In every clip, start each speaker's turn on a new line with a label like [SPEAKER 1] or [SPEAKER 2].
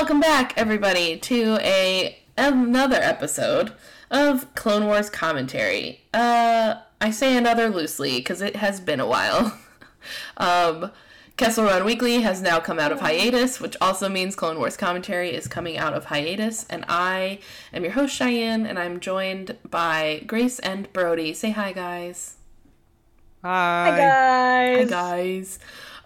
[SPEAKER 1] Welcome back, everybody, to a another episode of Clone Wars commentary. Uh, I say another loosely because it has been a while. um, Kessel Run Weekly has now come out of hiatus, which also means Clone Wars commentary is coming out of hiatus. And I am your host, Cheyenne, and I'm joined by Grace and Brody. Say hi, guys.
[SPEAKER 2] Hi.
[SPEAKER 3] Hi guys.
[SPEAKER 1] Hi, guys.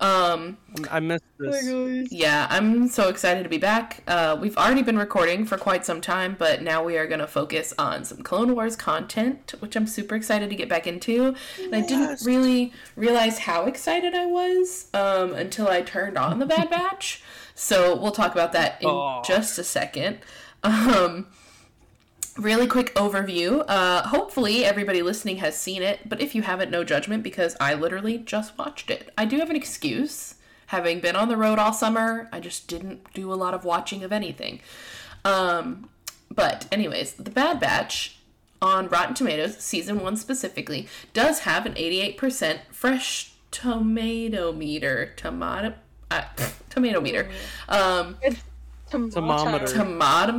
[SPEAKER 1] Um,
[SPEAKER 2] I missed this.
[SPEAKER 1] yeah, I'm so excited to be back. Uh, we've already been recording for quite some time, but now we are going to focus on some Clone Wars content, which I'm super excited to get back into. And I didn't really realize how excited I was um, until I turned on the Bad Batch. So we'll talk about that in
[SPEAKER 2] Aw.
[SPEAKER 1] just a second. Um, really quick overview. Uh, hopefully, everybody listening has seen it, but if you haven't, no judgment because I literally just watched it. I do have an excuse. Having been on the road all summer, I just didn't do a lot of watching of anything. Um, but, anyways, The Bad Batch on Rotten Tomatoes, season one specifically, does have an 88% fresh tomato meter. Tomato. Uh, tomato meter. Um,
[SPEAKER 2] Thermometer.
[SPEAKER 1] Tomato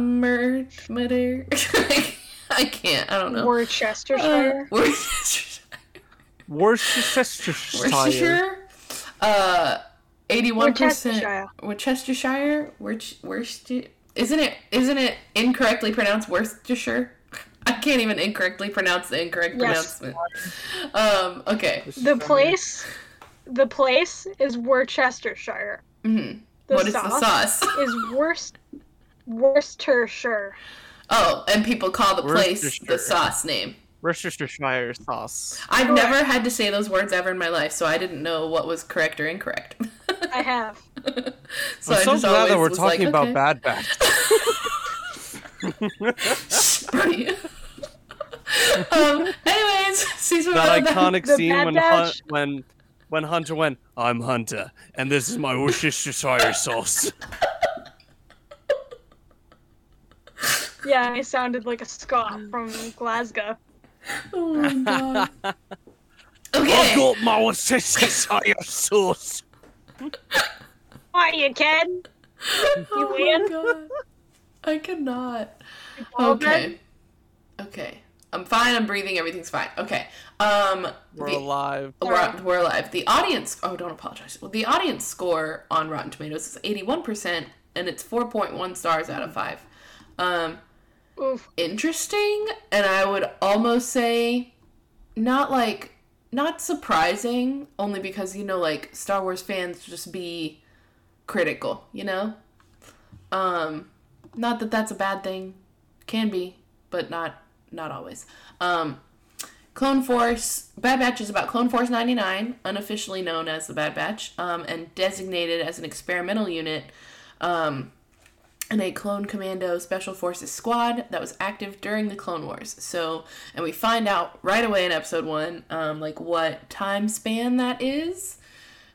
[SPEAKER 1] I can't. I don't know.
[SPEAKER 3] Worcestershire.
[SPEAKER 1] Uh, Worcestershire.
[SPEAKER 2] Worcestershire.
[SPEAKER 1] Worcestershire. Uh, eighty-one percent.
[SPEAKER 3] Worcestershire.
[SPEAKER 1] Worcestershire. Worc- Worcester. Isn't it? Isn't it incorrectly pronounced Worcestershire? I can't even incorrectly pronounce the incorrect
[SPEAKER 3] Yes.
[SPEAKER 1] pronouncement. Um. Okay.
[SPEAKER 3] the place, the place is Worcestershire.
[SPEAKER 1] hmm
[SPEAKER 3] The
[SPEAKER 1] What is
[SPEAKER 3] sauce
[SPEAKER 1] the sauce?
[SPEAKER 3] is Worcest, Worcestershire.
[SPEAKER 1] Oh, and people call the place the sauce name.
[SPEAKER 2] Worcestershire sauce.
[SPEAKER 1] I've
[SPEAKER 3] Correct.
[SPEAKER 1] never had to say those words ever in my life, so I didn't know what was correct or incorrect.
[SPEAKER 3] I have.
[SPEAKER 1] so
[SPEAKER 2] I'm
[SPEAKER 1] I
[SPEAKER 2] so
[SPEAKER 1] just
[SPEAKER 2] glad that we're talking
[SPEAKER 1] like,
[SPEAKER 2] about
[SPEAKER 1] okay.
[SPEAKER 2] Bad Batch.
[SPEAKER 1] Brody. um, anyways, season
[SPEAKER 2] that
[SPEAKER 1] one.
[SPEAKER 2] iconic
[SPEAKER 3] The
[SPEAKER 2] scene
[SPEAKER 3] Bad
[SPEAKER 2] when
[SPEAKER 3] Batch.
[SPEAKER 2] Hun- when when Hunter went, "I'm Hunter, and this is my Worcestershire sauce."
[SPEAKER 3] Yeah, I sounded like a Scot from Glasgow.
[SPEAKER 1] Oh my god.
[SPEAKER 2] I've got my Worcestershire sauce.
[SPEAKER 3] Why you kid?
[SPEAKER 1] Oh my
[SPEAKER 3] win?
[SPEAKER 1] god. I cannot. Okay. Okay. I'm fine. I'm breathing. Everything's fine. Okay. Um.
[SPEAKER 2] We're
[SPEAKER 1] the-
[SPEAKER 2] alive.
[SPEAKER 1] We're, we're alive. The audience. Oh, don't apologize. Well, the audience score on Rotten Tomatoes is 81%, and it's 4.1 stars out of 5. Um,
[SPEAKER 3] Oof.
[SPEAKER 1] interesting, and I would almost say not like not surprising, only because you know, like Star Wars fans just be critical, you know. Um, not that that's a bad thing, can be, but not not always. Um, Clone Force Bad Batch is about Clone Force 99, unofficially known as the Bad Batch, um, and designated as an experimental unit um, a Clone Commando Special Forces squad that was active during the Clone Wars. So, and we find out right away in Episode One, um, like what time span that is.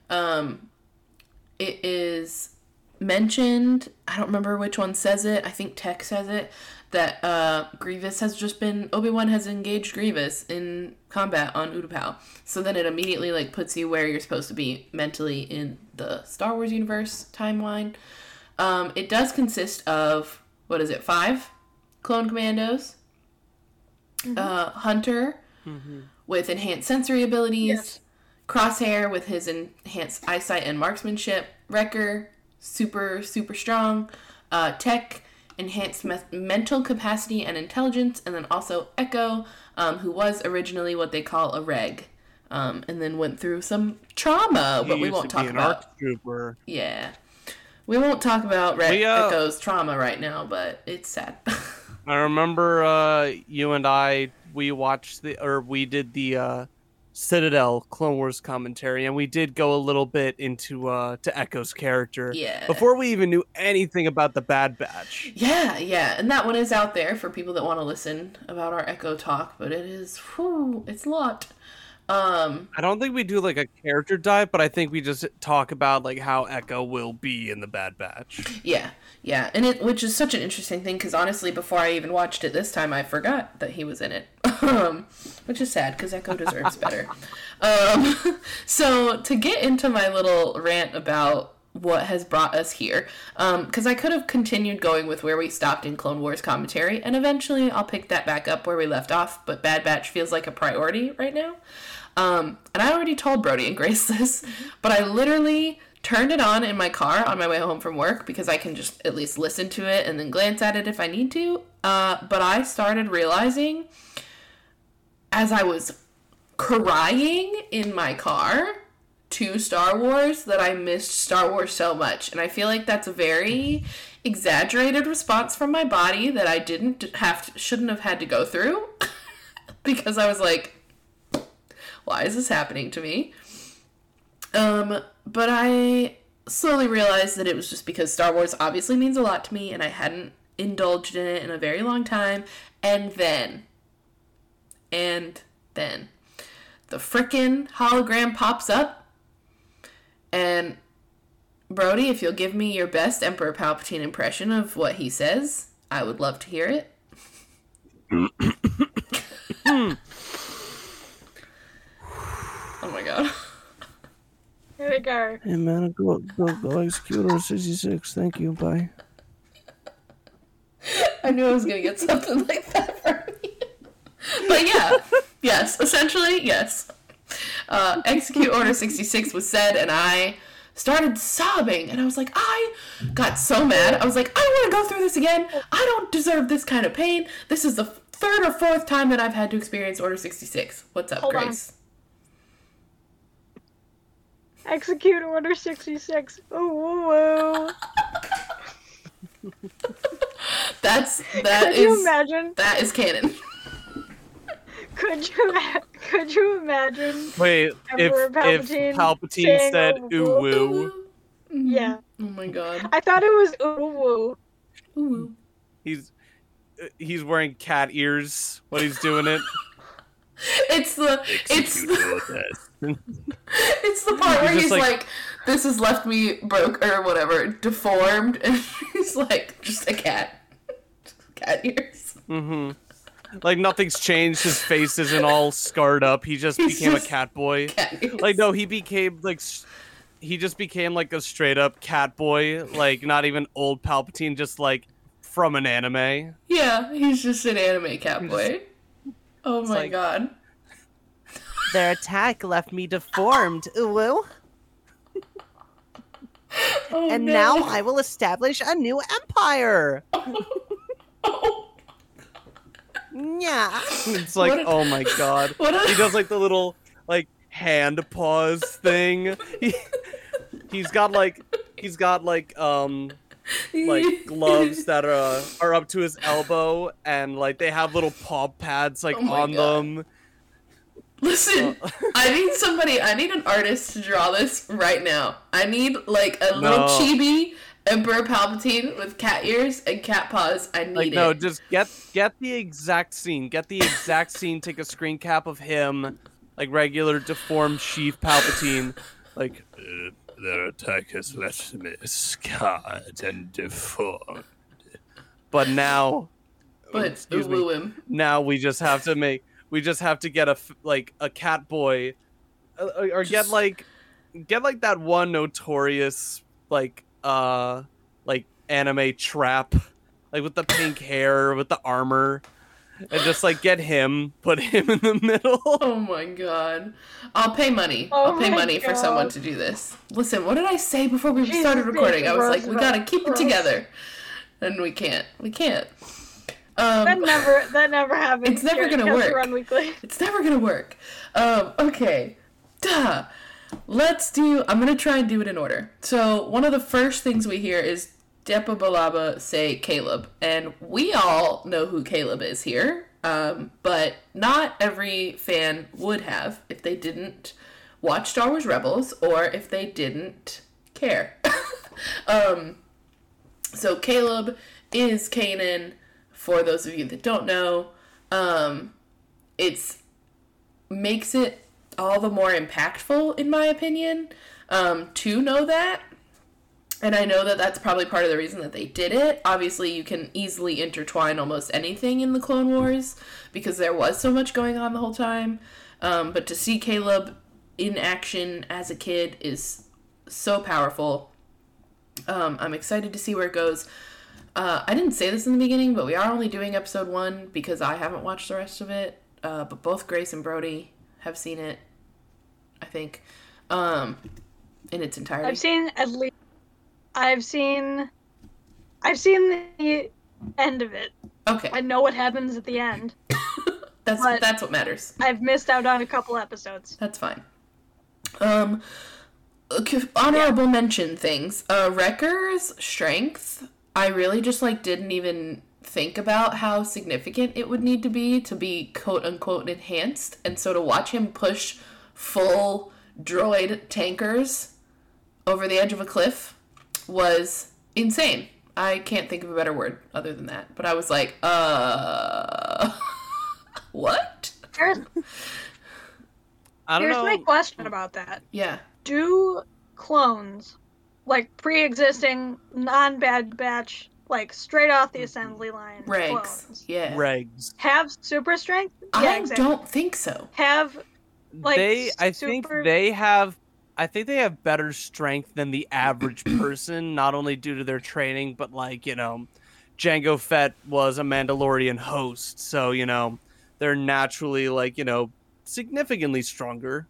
[SPEAKER 1] Um, it is mentioned. I don't remember which one says it. I think Tech says it that uh, Grievous has just been Obi Wan has engaged Grievous in combat on Utapau. So then it immediately like puts you where you're supposed to be mentally in the Star Wars universe timeline. Um, it does consist of what is it? Five clone commandos. Uh, Hunter with enhanced sensory abilities.
[SPEAKER 3] Yes.
[SPEAKER 1] Crosshair with his enhanced eyesight and marksmanship. Wrecker, super, super strong. Uh, Tech, enhanced me- mental capacity and intelligence. And then also Echo, um, who was originally what they call a reg. Um, and then went through some trauma, but we won't talk about.
[SPEAKER 2] Trooper.
[SPEAKER 1] Yeah. We won't talk about Re-
[SPEAKER 2] We, uh,
[SPEAKER 1] Echo's trauma right now, but it's sad.
[SPEAKER 2] I remember uh, you and I we watched the or we did the uh, Citadel Clone Wars commentary, and we did go a little bit into uh, to Echo's character
[SPEAKER 1] yeah.
[SPEAKER 2] before we even knew anything about the Bad Batch.
[SPEAKER 1] Yeah, yeah, and that one is out there for people that want to listen about our Echo talk, but it is, whew, it's a lot. Um,
[SPEAKER 2] I don't think we do like a character dive, but I think we just talk about like how Echo will be in the Bad Batch.
[SPEAKER 1] yeah, yeah, and it which is such an interesting thing because honestly, before I even watched it this time, I forgot that he was in it, um, which is sad because Echo deserves better. Um, so to get into my little rant about what has brought us here. Because I could have continued going with where we stopped in Clone Wars commentary, and eventually I'll pick that back up where we left off, but Bad Batch feels like a priority right now. Um, and I already told Brody and Grace this, but I literally turned it on in my car on my way home from work because I can just at least listen to it and then glance at it if I need to. Uh, but I started realizing as I was crying in my car to Star Wars that I missed Star Wars so much. And I feel like that's a very exaggerated response from my body that I didn't have to, shouldn't have had to go through because I was like why is this happening to me? Um but I slowly realized that it was just because Star Wars obviously means a lot to me and I hadn't indulged in it in a very long time and then and then the frickin' hologram pops up and Brody, if you'll give me your best Emperor Palpatine impression of what he says, I would love to hear it. oh my god.
[SPEAKER 3] Here we go.
[SPEAKER 2] Hey man, go go go execute order sixty six. Thank you. Bye.
[SPEAKER 1] I knew I was gonna get something like that from you. But yeah, yes, essentially, yes. Uh, execute order 66 was said, and I started sobbing. And I was like, I got so mad. I was like, I don't want to go through this again. I don't deserve this kind of pain. This is the third or fourth time that I've had to experience order 66. What's up,
[SPEAKER 3] Hold on.
[SPEAKER 1] Grace?
[SPEAKER 3] Execute Order 66. Ooh, woo, woo.
[SPEAKER 1] That's that
[SPEAKER 3] Could you imagine?
[SPEAKER 1] that is canon.
[SPEAKER 3] Could you could you imagine?
[SPEAKER 2] Wait, if
[SPEAKER 3] Emperor
[SPEAKER 2] if
[SPEAKER 3] Palpatine
[SPEAKER 2] Palpatine said
[SPEAKER 3] "Oh,
[SPEAKER 2] ooh woo,
[SPEAKER 3] Yeah,
[SPEAKER 1] Oh my god.
[SPEAKER 3] I thought it was ooh woo.
[SPEAKER 1] Ooh.
[SPEAKER 2] he's uh, he's wearing cat ears when he's doing it.
[SPEAKER 1] It's the it's the, it's the part where
[SPEAKER 2] just
[SPEAKER 1] he's
[SPEAKER 2] like-
[SPEAKER 1] like, "This has left me broke or whatever, deformed," and he's like, "Just a cat, cat ears."
[SPEAKER 2] Mm-hmm. Like nothing's changed. His face isn't all scarred up. He just
[SPEAKER 1] He's
[SPEAKER 2] became
[SPEAKER 1] just
[SPEAKER 2] a cat boy.
[SPEAKER 1] Cat.
[SPEAKER 2] Like no, he became like he just became like a straight up cat boy. Like not even old Palpatine, just like from an anime.
[SPEAKER 1] yeah, he's just an anime cat boy. Oh my
[SPEAKER 2] like-
[SPEAKER 1] god.
[SPEAKER 2] Their attack left me deformed. Ooh.
[SPEAKER 1] Oh,
[SPEAKER 2] And
[SPEAKER 1] no.
[SPEAKER 2] now I will establish a new empire. Yeah. It's like,
[SPEAKER 1] a-
[SPEAKER 2] oh my god.
[SPEAKER 1] a-
[SPEAKER 2] He does like the little like hand pause thing. He, he's got like he's got like um like gloves that are are up to his elbow and like they have little paw pads like
[SPEAKER 1] Oh
[SPEAKER 2] on
[SPEAKER 1] God.
[SPEAKER 2] them.
[SPEAKER 1] Listen, I need somebody. I need an artist to draw this right now. I need like a little chibi Emperor Palpatine with cat ears and cat paws. I need
[SPEAKER 2] Like
[SPEAKER 1] it.
[SPEAKER 2] no, just get get the exact scene. Get the exact scene. Take a screen cap of him, like regular deformed Sheev Palpatine. Like uh, their attack has left me scarred and deformed. But now,
[SPEAKER 1] but
[SPEAKER 2] excuse me.
[SPEAKER 1] him.
[SPEAKER 2] now we just have to make. We just have to get a f- like a cat boy, uh, or or get like, get like that one notorious like uh like anime trap, like with the pink hair with the armor, and just like get him, put him in the middle.
[SPEAKER 1] Oh my god. I'll pay money.
[SPEAKER 3] Oh
[SPEAKER 1] I'll pay
[SPEAKER 3] my
[SPEAKER 1] money for someone to do this. Listen, what did I say before we
[SPEAKER 3] Jesus,
[SPEAKER 1] started recording? I was like, we gotta keep it together. And we can't. We can't. Um,
[SPEAKER 3] That never that never happens.
[SPEAKER 1] It's never gonna work.
[SPEAKER 3] Run Weekly.
[SPEAKER 1] It's never gonna work. Um, okay. Duh. Let's do. I'm gonna try and do it in order. So one of the first things we hear is Depa Billaba say Caleb, and we all know who Caleb is here. Um, but not every fan would have if they didn't watch Star Wars Rebels or if they didn't care. um, so Caleb is Kanan. For those of you that don't know, um, it's makes it all the more impactful in my opinion um, to know that. And i know that that's probably part of the reason that they did it. Obviously you can easily intertwine almost anything in the clone wars because there was so much going on the whole time. Um, but to see caleb in action as a kid is so powerful. Um, I'm excited to see where it goes. Uh, I didn't say this in the beginning, but we are only doing episode one because I haven't watched the rest of it. Uh, but both Grace and Brody have seen it, I think, um, in its entirety.
[SPEAKER 3] I've seen at least. I've seen. I've seen the end of it.
[SPEAKER 1] okay,
[SPEAKER 3] I know what happens at the end.
[SPEAKER 1] that's that's what matters.
[SPEAKER 3] I've missed out on a couple episodes.
[SPEAKER 1] That's fine. Um, honorable mention things. Uh, Wrecker's strength. I really just like didn't even think about how significant it would need to be to be quote unquote enhanced, and so to watch him push full droid tankers over the edge of a cliff was insane. I can't think of a better word other than that. But I was like, uh, what?
[SPEAKER 3] Here's,
[SPEAKER 2] I don't
[SPEAKER 3] here's
[SPEAKER 2] know.
[SPEAKER 3] my question about that.
[SPEAKER 1] Yeah.
[SPEAKER 3] Do clones, like pre-existing non-bad batch, like straight off the assembly line
[SPEAKER 1] Regs.
[SPEAKER 3] clones,
[SPEAKER 1] Yeah.
[SPEAKER 2] Regs.
[SPEAKER 3] have super strength?
[SPEAKER 1] I
[SPEAKER 3] exactly.
[SPEAKER 1] don't think so.
[SPEAKER 3] Have Like,
[SPEAKER 2] they, I think they have. I think they have better strength than the average person, not only due to their training, but like you know, Jango Fett was a Mandalorian host, so you know, they're naturally like you know significantly stronger.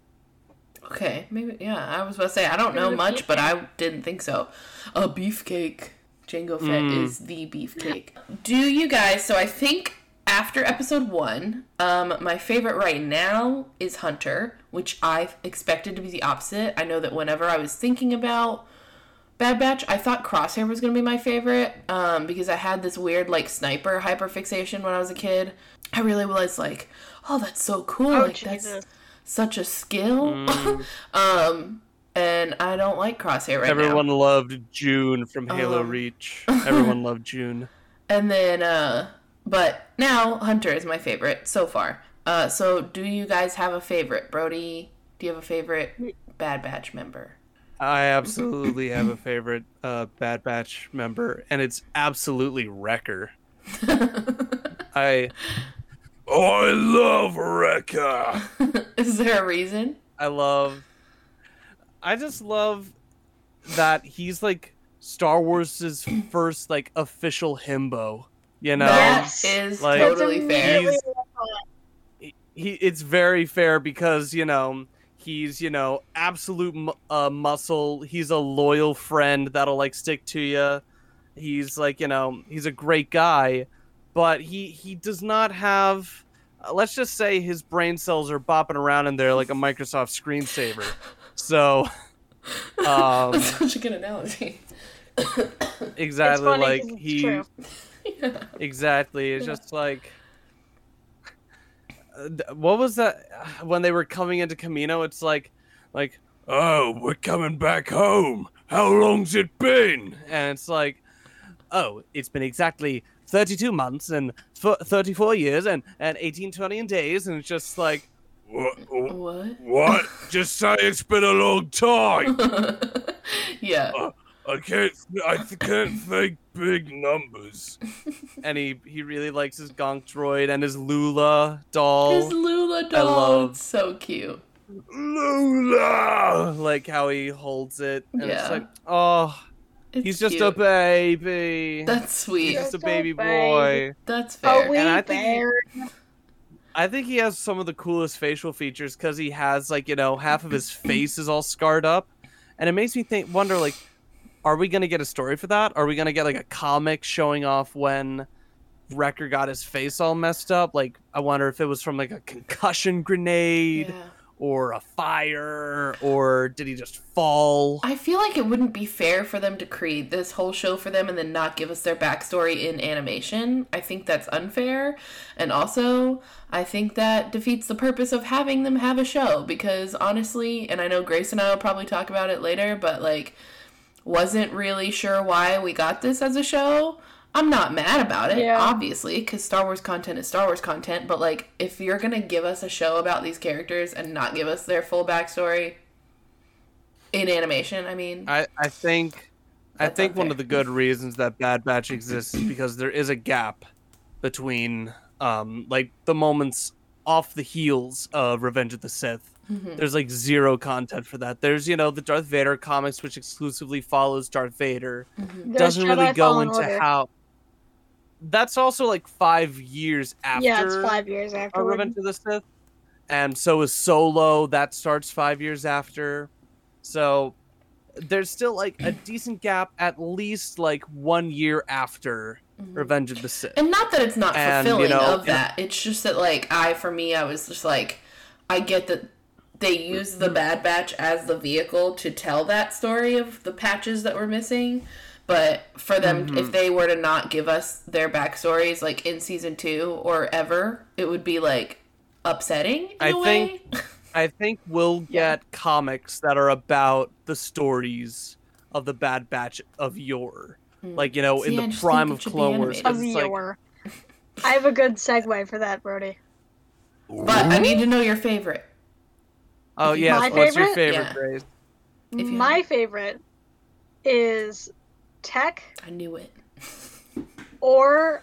[SPEAKER 1] Okay, maybe yeah. I was about to say I don't know much, but I didn't think so. A beefcake. Jango Fett
[SPEAKER 2] Mm.
[SPEAKER 1] is the beefcake. Do you guys? So I think after episode one, um, my favorite right now is Hunter, which I expected to be the opposite. I know that whenever I was thinking about Bad Batch, I thought Crosshair was gonna be my favorite, um, because I had this weird like sniper hyperfixation when I was a kid. I really was like, oh, that's so cool.
[SPEAKER 3] oh
[SPEAKER 1] like that's
[SPEAKER 3] Jesus,
[SPEAKER 1] such a skill.
[SPEAKER 2] Mm.
[SPEAKER 1] um, and I don't like Crosshair right now.
[SPEAKER 2] Everyone
[SPEAKER 1] now.
[SPEAKER 2] loved June from Halo
[SPEAKER 1] Um.
[SPEAKER 2] Reach. Everyone loved June.
[SPEAKER 1] And then, uh, but now Hunter is my favorite so far. Uh, so do you guys have a favorite, Brody? Do you have a favorite Bad Batch member?
[SPEAKER 2] I absolutely have a favorite uh, Bad Batch member, and it's absolutely Wrecker. I I love Wrecker.
[SPEAKER 1] is there a reason?
[SPEAKER 2] I love. I just love that he's like Star Wars' first like official himbo. You know,
[SPEAKER 1] That is
[SPEAKER 2] like-
[SPEAKER 1] totally fair.
[SPEAKER 3] immediately
[SPEAKER 2] He's-
[SPEAKER 3] what I thought.
[SPEAKER 2] he it's very fair because you know he's you know absolute uh, muscle. He's a loyal friend that'll like stick to you. He's like you know he's a great guy, but he he does not have. Uh, let's just say his brain cells are bopping around in there like a Microsoft screensaver. So, um,
[SPEAKER 1] That's such a good analogy.
[SPEAKER 2] exactly
[SPEAKER 3] funny
[SPEAKER 2] like
[SPEAKER 3] 'cause it's
[SPEAKER 2] he
[SPEAKER 3] true.
[SPEAKER 2] Exactly. It's
[SPEAKER 3] Yeah.
[SPEAKER 2] just like uh, what was that when they were coming into Camino? It's like like oh, we're coming back home. How long's it been? And it's like oh, it's been exactly 32 months and f- 34 years and and 18 20 days and it's just like what?
[SPEAKER 1] what?
[SPEAKER 2] What? just say it's been a long time.
[SPEAKER 1] yeah.
[SPEAKER 2] I can't. I can't think big numbers. and he he really likes his Gonk droid and his Lula doll.
[SPEAKER 1] His Lula doll.
[SPEAKER 2] I love-
[SPEAKER 1] It's so cute.
[SPEAKER 2] Lula, like how he holds it, and
[SPEAKER 1] Yeah.
[SPEAKER 2] it's like, oh,
[SPEAKER 1] It's
[SPEAKER 2] he's just
[SPEAKER 1] cute.
[SPEAKER 2] a baby.
[SPEAKER 1] That's sweet.
[SPEAKER 2] he's just a baby
[SPEAKER 3] baby.
[SPEAKER 2] boy.
[SPEAKER 1] That's fair.
[SPEAKER 3] Oh, we
[SPEAKER 2] And I think he-
[SPEAKER 3] bear.
[SPEAKER 2] I think he has some of the coolest facial features because he has like you know half of his face is all scarred up, and it makes me think wonder like, are we gonna get a story for that? Are we gonna get like a comic showing off when Wrecker got his face all messed up? Like I wonder if it was from like a concussion grenade
[SPEAKER 1] Yeah.
[SPEAKER 2] Or a fire or did he just fall?
[SPEAKER 1] I feel like it wouldn't be fair for them to create this whole show for them and then not give us their backstory in animation. I think that's unfair. And also, I think that defeats the purpose of having them have a show because honestly, and I know Grace and I will probably talk about it later, but like, wasn't really sure why we got this as a show. I'm not mad about it,
[SPEAKER 3] Yeah.
[SPEAKER 1] obviously, because Star Wars content is Star Wars content. But like, if you're gonna give us a show about these characters and not give us their full backstory in animation, I mean,
[SPEAKER 2] I I think I
[SPEAKER 1] That's
[SPEAKER 2] think one of the good reasons that Bad Batch exists is because there is a gap between um like the moments off the heels of Revenge of the Sith.
[SPEAKER 1] Mhm.
[SPEAKER 2] There's like zero content for that. There's you know the Darth Vader comics, which exclusively follows Darth Vader.
[SPEAKER 1] Mhm.
[SPEAKER 2] Doesn't really go into
[SPEAKER 3] Order.
[SPEAKER 2] how. That's also like five years after.
[SPEAKER 3] Yeah, it's five years
[SPEAKER 2] after
[SPEAKER 3] afterward.
[SPEAKER 2] Revenge of the Sith, and so is Solo. That starts five years after. So there's still like a decent gap, at least like one year after
[SPEAKER 1] Mhm.
[SPEAKER 2] Revenge of the Sith.
[SPEAKER 1] And not that it's not
[SPEAKER 2] And, you
[SPEAKER 1] fulfilling
[SPEAKER 2] know,
[SPEAKER 1] of that. It's just that like I for me I was just like I get that they use the Bad Batch as the vehicle to tell that story of the patches that were missing. But for them,
[SPEAKER 2] Mhm.
[SPEAKER 1] if they were to not give us their backstories, like in season two or ever, it would be like upsetting. In
[SPEAKER 2] I
[SPEAKER 1] a
[SPEAKER 2] think- I think we'll
[SPEAKER 3] Yeah.
[SPEAKER 2] get comics that are about the stories of the Bad Batch of yore.
[SPEAKER 1] Hmm.
[SPEAKER 2] Like, you know,
[SPEAKER 1] See,
[SPEAKER 2] in
[SPEAKER 1] I
[SPEAKER 2] the prime of
[SPEAKER 1] it
[SPEAKER 2] Clone Wars.
[SPEAKER 3] of
[SPEAKER 2] it's like-
[SPEAKER 3] I have a good segue for that, Brody.
[SPEAKER 1] but I need to know your favorite.
[SPEAKER 2] oh,
[SPEAKER 1] if you-
[SPEAKER 2] yes.
[SPEAKER 3] My
[SPEAKER 2] What's your
[SPEAKER 3] favorite?
[SPEAKER 2] favorite,
[SPEAKER 1] Yeah.
[SPEAKER 2] Grace?
[SPEAKER 1] If you
[SPEAKER 3] My
[SPEAKER 1] have-
[SPEAKER 3] favorite is Tech
[SPEAKER 1] I knew it.
[SPEAKER 3] or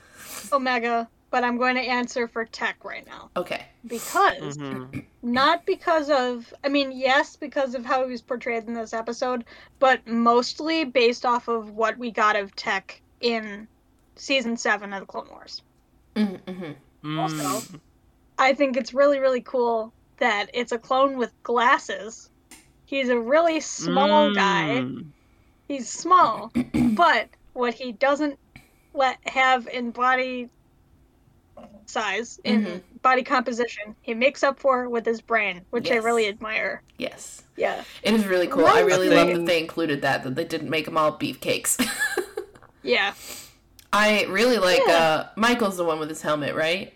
[SPEAKER 3] Omega, but I'm going to answer for Tech right now
[SPEAKER 1] Okay.
[SPEAKER 3] because
[SPEAKER 2] Mhm.
[SPEAKER 3] not because of I mean yes because of how he was portrayed in this episode, but mostly based off of what we got of Tech in season 7 of the Clone Wars.
[SPEAKER 1] Mm-hmm.
[SPEAKER 3] Also,
[SPEAKER 2] Mm.
[SPEAKER 3] I think it's really really cool that it's a clone with glasses. He's a really small guy. He's small, but what he doesn't let have in body size in
[SPEAKER 1] Mhm.
[SPEAKER 3] body composition, he makes up for with his brain, which I really admire.
[SPEAKER 1] Yes.
[SPEAKER 3] Yeah.
[SPEAKER 1] It is really cool. I
[SPEAKER 3] One
[SPEAKER 1] really love that they included that, that they didn't make them all beefcakes.
[SPEAKER 3] Yeah.
[SPEAKER 1] I really like
[SPEAKER 3] Yeah.
[SPEAKER 1] uh Michael's the one with his helmet, right?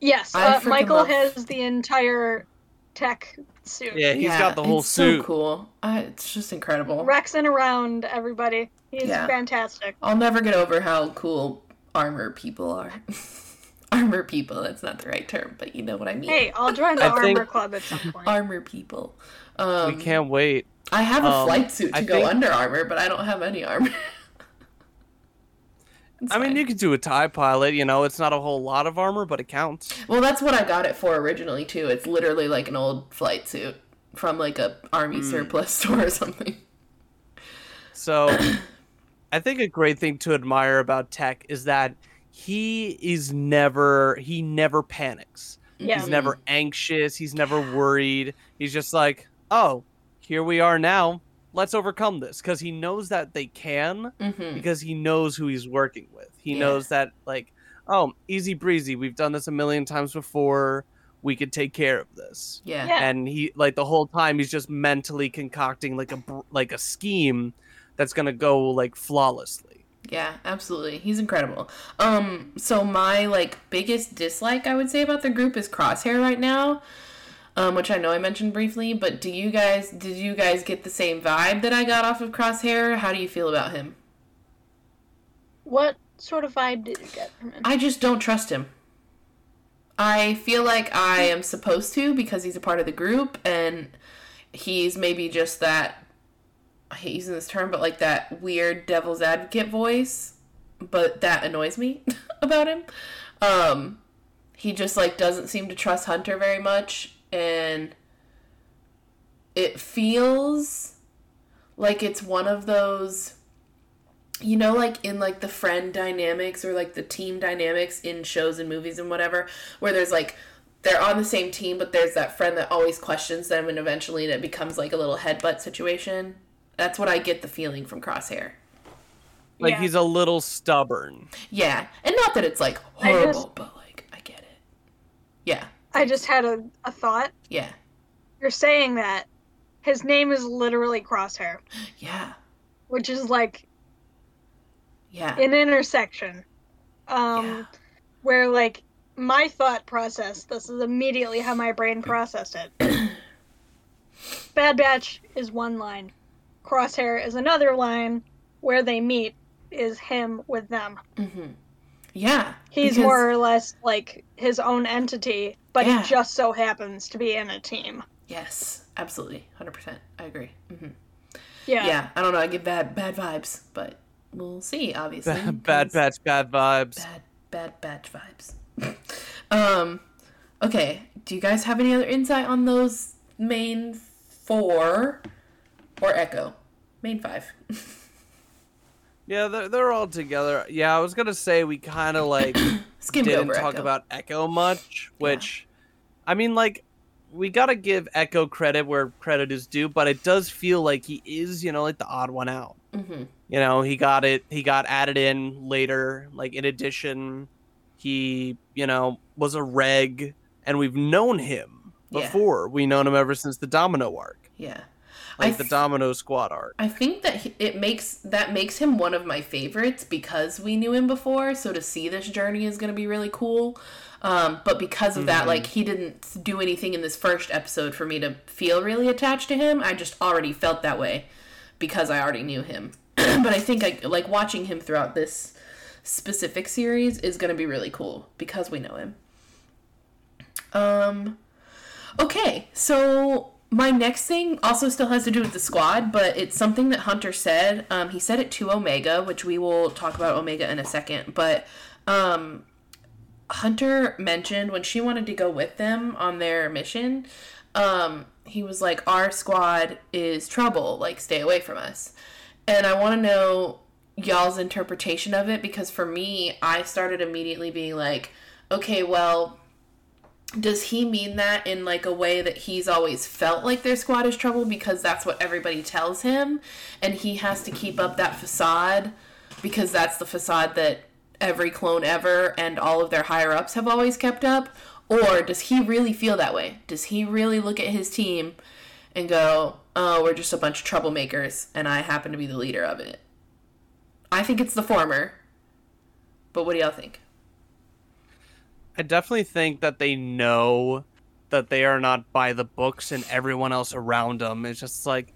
[SPEAKER 3] Yes.
[SPEAKER 1] I
[SPEAKER 3] Uh, Michael
[SPEAKER 1] love-
[SPEAKER 3] has the entire tech suit.
[SPEAKER 2] Yeah, he's got the whole
[SPEAKER 1] it's
[SPEAKER 2] suit.
[SPEAKER 1] so cool. I, it's just incredible.
[SPEAKER 3] Rexing around everybody. He's
[SPEAKER 1] Yeah.
[SPEAKER 3] fantastic.
[SPEAKER 1] I'll never get over how cool armor people are. armor people, that's not the right term, but you know what I mean.
[SPEAKER 3] Hey, I'll join the
[SPEAKER 2] I
[SPEAKER 3] armor
[SPEAKER 2] think-
[SPEAKER 3] club at some point.
[SPEAKER 1] Armor people. Um,
[SPEAKER 2] we can't wait.
[SPEAKER 1] I have a
[SPEAKER 2] um,
[SPEAKER 1] flight suit to
[SPEAKER 2] I
[SPEAKER 1] go
[SPEAKER 2] think-
[SPEAKER 1] under armor, but I don't have any armor. It's
[SPEAKER 2] I mean, you could do a TIE pilot, you know, it's not a whole lot of armor, but it counts.
[SPEAKER 1] Well, that's what I got it for originally too. It's literally like an old flight suit from like a army
[SPEAKER 2] Hmm.
[SPEAKER 1] surplus store or something.
[SPEAKER 2] So, I think a great thing to admire about Tech is that he is never he never panics.
[SPEAKER 3] Yeah.
[SPEAKER 2] He's never anxious, he's never worried. He's just like, "Oh, here we are now. Let's overcome this." Cuz he knows that they can
[SPEAKER 1] Mm-hmm.
[SPEAKER 2] because he knows who he's working with. He
[SPEAKER 1] Yeah.
[SPEAKER 2] knows that like, "Oh, easy breezy. We've done this a million times before. We could take care of this."
[SPEAKER 1] Yeah.
[SPEAKER 3] Yeah.
[SPEAKER 2] and he like the whole time he's just mentally concocting like a like a scheme that's gonna go like flawlessly
[SPEAKER 1] Yeah, absolutely. He's incredible. Um, so my like biggest dislike I would say about the group is Crosshair right now. Um, which I know I mentioned briefly, but do you guys did you guys get the same vibe that I got off of Crosshair? How do you feel about him?
[SPEAKER 3] What sort of vibe did you get from him?
[SPEAKER 1] I just don't trust him. I feel like I am supposed to because he's a part of the group and he's maybe just that I hate using this term, but like that weird devil's advocate voice. But that annoys me about him. Um he just like doesn't seem to trust Hunter very much and it feels like it's one of those you know like in like the friend dynamics or like the team dynamics in shows and movies and whatever where there's like they're on the same team but there's that friend that always questions them and eventually it becomes like a little headbutt situation. That's what i get the feeling from crosshair.
[SPEAKER 2] Like
[SPEAKER 3] Yeah.
[SPEAKER 2] he's a little stubborn.
[SPEAKER 1] Yeah and not that it's like horrible
[SPEAKER 3] just-
[SPEAKER 1] but like i get it. Yeah
[SPEAKER 3] I just had a, a thought.
[SPEAKER 1] yeah
[SPEAKER 3] You're saying that his name is literally Crosshair,
[SPEAKER 1] yeah
[SPEAKER 3] which is like
[SPEAKER 1] yeah
[SPEAKER 3] an intersection. Um
[SPEAKER 1] Yeah.
[SPEAKER 3] where like my thought process, this is immediately how my brain processed it. Bad Batch is one line. Crosshair is another line where they meet is him with them.
[SPEAKER 1] hmm yeah
[SPEAKER 3] He's
[SPEAKER 1] because-
[SPEAKER 3] more or less like his own entity, but
[SPEAKER 1] Yeah.
[SPEAKER 3] he just so happens to be in a team.
[SPEAKER 1] yes absolutely 100% i agree hmm
[SPEAKER 3] Yeah.
[SPEAKER 1] yeah. I don't know. I get bad bad vibes, but we'll see. Obviously,
[SPEAKER 2] bad bad
[SPEAKER 1] 'cause
[SPEAKER 2] batch bad vibes
[SPEAKER 1] bad bad batch vibes. um, Okay, do you guys have any other insight on those main four or Echo? Main five.
[SPEAKER 2] Yeah, they're, they're all together. Yeah, I was gonna say we kind of like didn't talk
[SPEAKER 1] Echo.
[SPEAKER 2] about Echo much, which, I mean, like we gotta give Echo credit where credit is due, but it does feel like he is, you know, like the odd one out.
[SPEAKER 1] Mhm.
[SPEAKER 2] You know, he got it. He got added in later, like in addition. He, you know, was a reg, and we've known him
[SPEAKER 1] Yeah.
[SPEAKER 2] before. We known him ever since the Domino arc,
[SPEAKER 1] Yeah.
[SPEAKER 2] Like
[SPEAKER 1] I
[SPEAKER 2] the Domino Squad arc.
[SPEAKER 1] I think that he- it makes that makes him one of my favorites because we knew him before. So to see this journey is going to be really cool. Um, but because of that, like he didn't do anything in this first episode for me to feel really attached to him. I just already felt that way because I already knew him. but I think I like watching him throughout this specific series is going to be really cool because we know him. Um, okay, so my next thing also still has to do with the squad, but it's something that Hunter said. Um, he said it to Omega, which we will talk about Omega in a second. But um, Hunter mentioned when she wanted to go with them on their mission, um, he was like, Our squad is trouble. Like, stay away from us. And I want to know y'all's interpretation of it because for me, I started immediately being like, okay, well, does he mean that in like a way that he's always felt like their squad is trouble because that's what everybody tells him? And he has to keep up that facade because that's the facade that every clone ever and all of their higher ups have always kept up? Or does he really feel that way? Does he really look at his team and go oh we're just a bunch of troublemakers and i happen to be the leader of it. I think it's the former but what do y'all think
[SPEAKER 2] I definitely think that they know that they are not by the books, and everyone else around them is just like,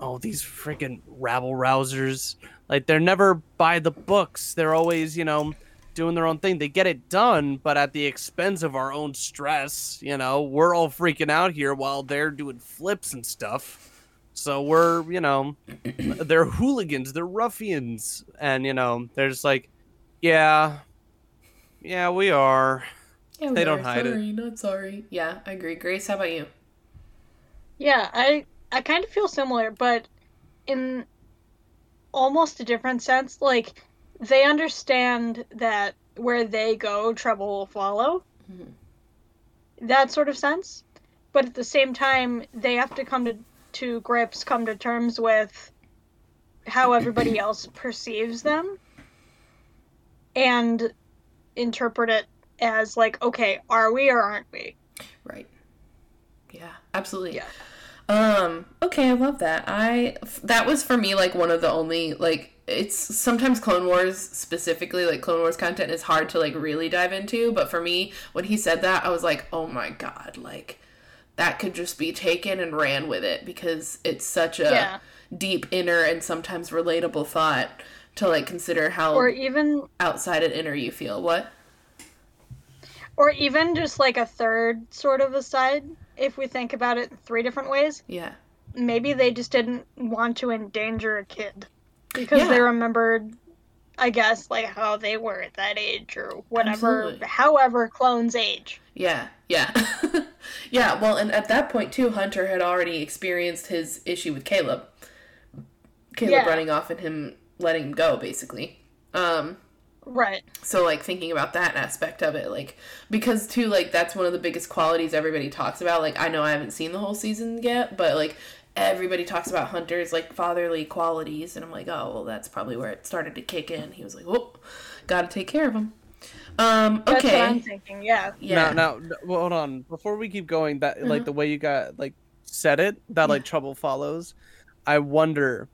[SPEAKER 2] oh, these freaking rabble rousers. Like they're never by the books. They're always, you know, doing their own thing. They get it done, but at the expense of our own stress. You know, we're all freaking out here while they're doing flips and stuff. So we're, you know, they're hooligans, they're ruffians, and you know, they're just like, yeah, yeah, we are.
[SPEAKER 1] Yeah,
[SPEAKER 2] They don't hide it.
[SPEAKER 1] sorry, Not sorry. Yeah, I agree. Grace, how about you?
[SPEAKER 3] Yeah, I I kind of feel similar, but in almost a different sense. Like they understand that where they go, trouble will follow.
[SPEAKER 1] Mhm.
[SPEAKER 3] That sort of sense. But at the same time, they have to come to to grips, come to terms with how everybody else perceives them, and interpret it as like, okay, are we or aren't we?
[SPEAKER 1] Right. Yeah, absolutely.
[SPEAKER 3] Yeah.
[SPEAKER 1] Um, okay, I love that. I that was for me like one of the only like it's sometimes Clone Wars specifically like Clone Wars content is hard to like really dive into, but for me when he said that I was like, "Oh my god, like that could just be taken and ran with it because it's such a
[SPEAKER 3] Yeah.
[SPEAKER 1] deep inner and sometimes relatable thought to like consider how
[SPEAKER 3] Or even
[SPEAKER 1] outside and inner you feel. What?
[SPEAKER 3] Or even just like a third sort of aside if we think about it three different ways
[SPEAKER 1] Yeah.
[SPEAKER 3] maybe they just didn't want to endanger a kid because they remembered i guess like how they were at that age or whatever
[SPEAKER 1] Absolutely.
[SPEAKER 3] however clones age
[SPEAKER 1] Yeah, yeah. yeah, well, and at that point, too, Hunter had already experienced his issue with Caleb. Caleb
[SPEAKER 3] Yeah.
[SPEAKER 1] running off and him letting him go, basically. Um,
[SPEAKER 3] right
[SPEAKER 1] so, like, thinking about that aspect of it, like, because, too, like, that's one of the biggest qualities everybody talks about. Like, I know I haven't seen the whole season yet, but, like, everybody talks about Hunter's, like, fatherly qualities, and I'm like, oh, well, that's probably where it started to kick in. He was like, oh, gotta take care of him. Um,
[SPEAKER 3] that's
[SPEAKER 1] okay.
[SPEAKER 3] what i'm thinking yeah
[SPEAKER 1] Yeah.
[SPEAKER 2] Now, now, well, hold on. Before we keep going, that
[SPEAKER 1] Uh-huh.
[SPEAKER 2] like the way you got like said it, that like trouble follows. I wonder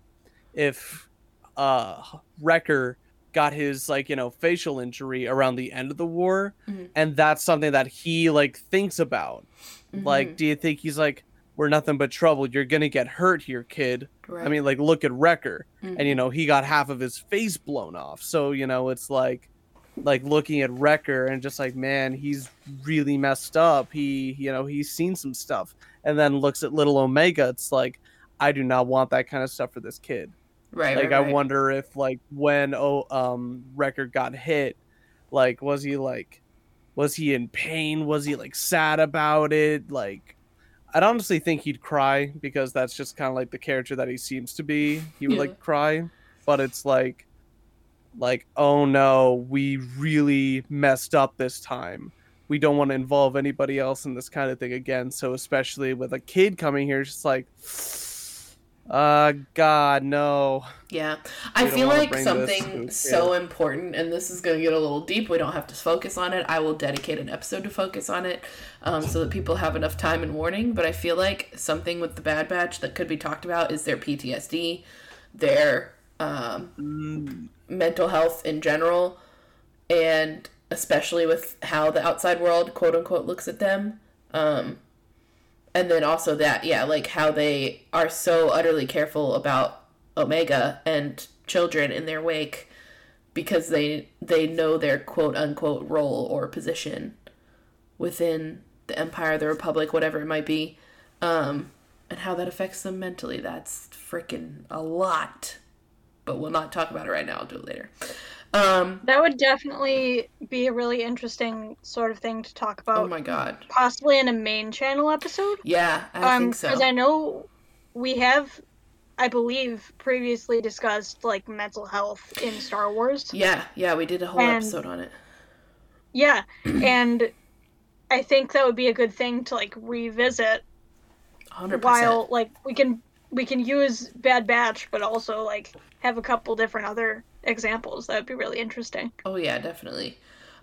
[SPEAKER 2] if uh Wrecker got his like you know facial injury around the end of the war,
[SPEAKER 1] Mhm.
[SPEAKER 2] and that's something that he like thinks about.
[SPEAKER 1] Mm-hmm.
[SPEAKER 2] Like, do you think he's like, "We're nothing but trouble. You're gonna get hurt here, kid." I mean, like, look at Wrecker, and you know he got half of his face blown off. So you know it's like, like looking at Wrecker and just like, man, he's really messed up. He, you know, he's seen some stuff, and then looks at little Omega. It's like, I do not want that kind of stuff for this kid.
[SPEAKER 1] Right,
[SPEAKER 2] Like,
[SPEAKER 1] right,
[SPEAKER 2] I
[SPEAKER 1] right.
[SPEAKER 2] wonder if like when oh um Wrecker got hit, like was he like was he in pain? Was he like sad about it? Like, I'd honestly think he'd cry because that's just kind of like the character that he seems to be. He would
[SPEAKER 1] Yeah.
[SPEAKER 2] like cry, but it's like, like, oh no, we really messed up this time. We don't want to involve anybody else in this kind of thing again. So especially with a kid coming here, it's just like, uh, God, no.
[SPEAKER 1] Yeah, I
[SPEAKER 2] We
[SPEAKER 1] feel like
[SPEAKER 2] bring this to
[SPEAKER 1] something so important, and this is going to get a little deep. We don't have to focus on it. I will dedicate an episode to focus on it, um, so that people have enough time and warning. But I feel like something with the Bad Batch that could be talked about is their PTSD, their um,
[SPEAKER 2] Mm,
[SPEAKER 1] mental health in general, and especially with how the outside world, quote unquote, looks at them. Um, and then also that, yeah, like how they are so utterly careful about Omega and children in their wake because they they know their quote unquote role or position within the Empire, the Republic, whatever it might be, um, and how that affects them mentally. That's freaking a lot. But we'll not talk about it right now. I'll do it later. Um,
[SPEAKER 3] That would definitely be a really interesting sort of thing to talk about.
[SPEAKER 1] oh my god.
[SPEAKER 3] Possibly in a main channel episode.
[SPEAKER 1] Yeah, I
[SPEAKER 3] um,
[SPEAKER 1] think so.
[SPEAKER 3] Because I know we have, I believe, previously discussed like mental health in Star Wars.
[SPEAKER 1] Yeah, yeah, we did a whole
[SPEAKER 3] And-
[SPEAKER 1] episode on it.
[SPEAKER 3] Yeah, and I think that would be a good thing to like revisit
[SPEAKER 1] 100%.
[SPEAKER 3] while like we can we can use Bad Batch, but also like have a couple different other examples. That would be really interesting.
[SPEAKER 1] Oh yeah, definitely.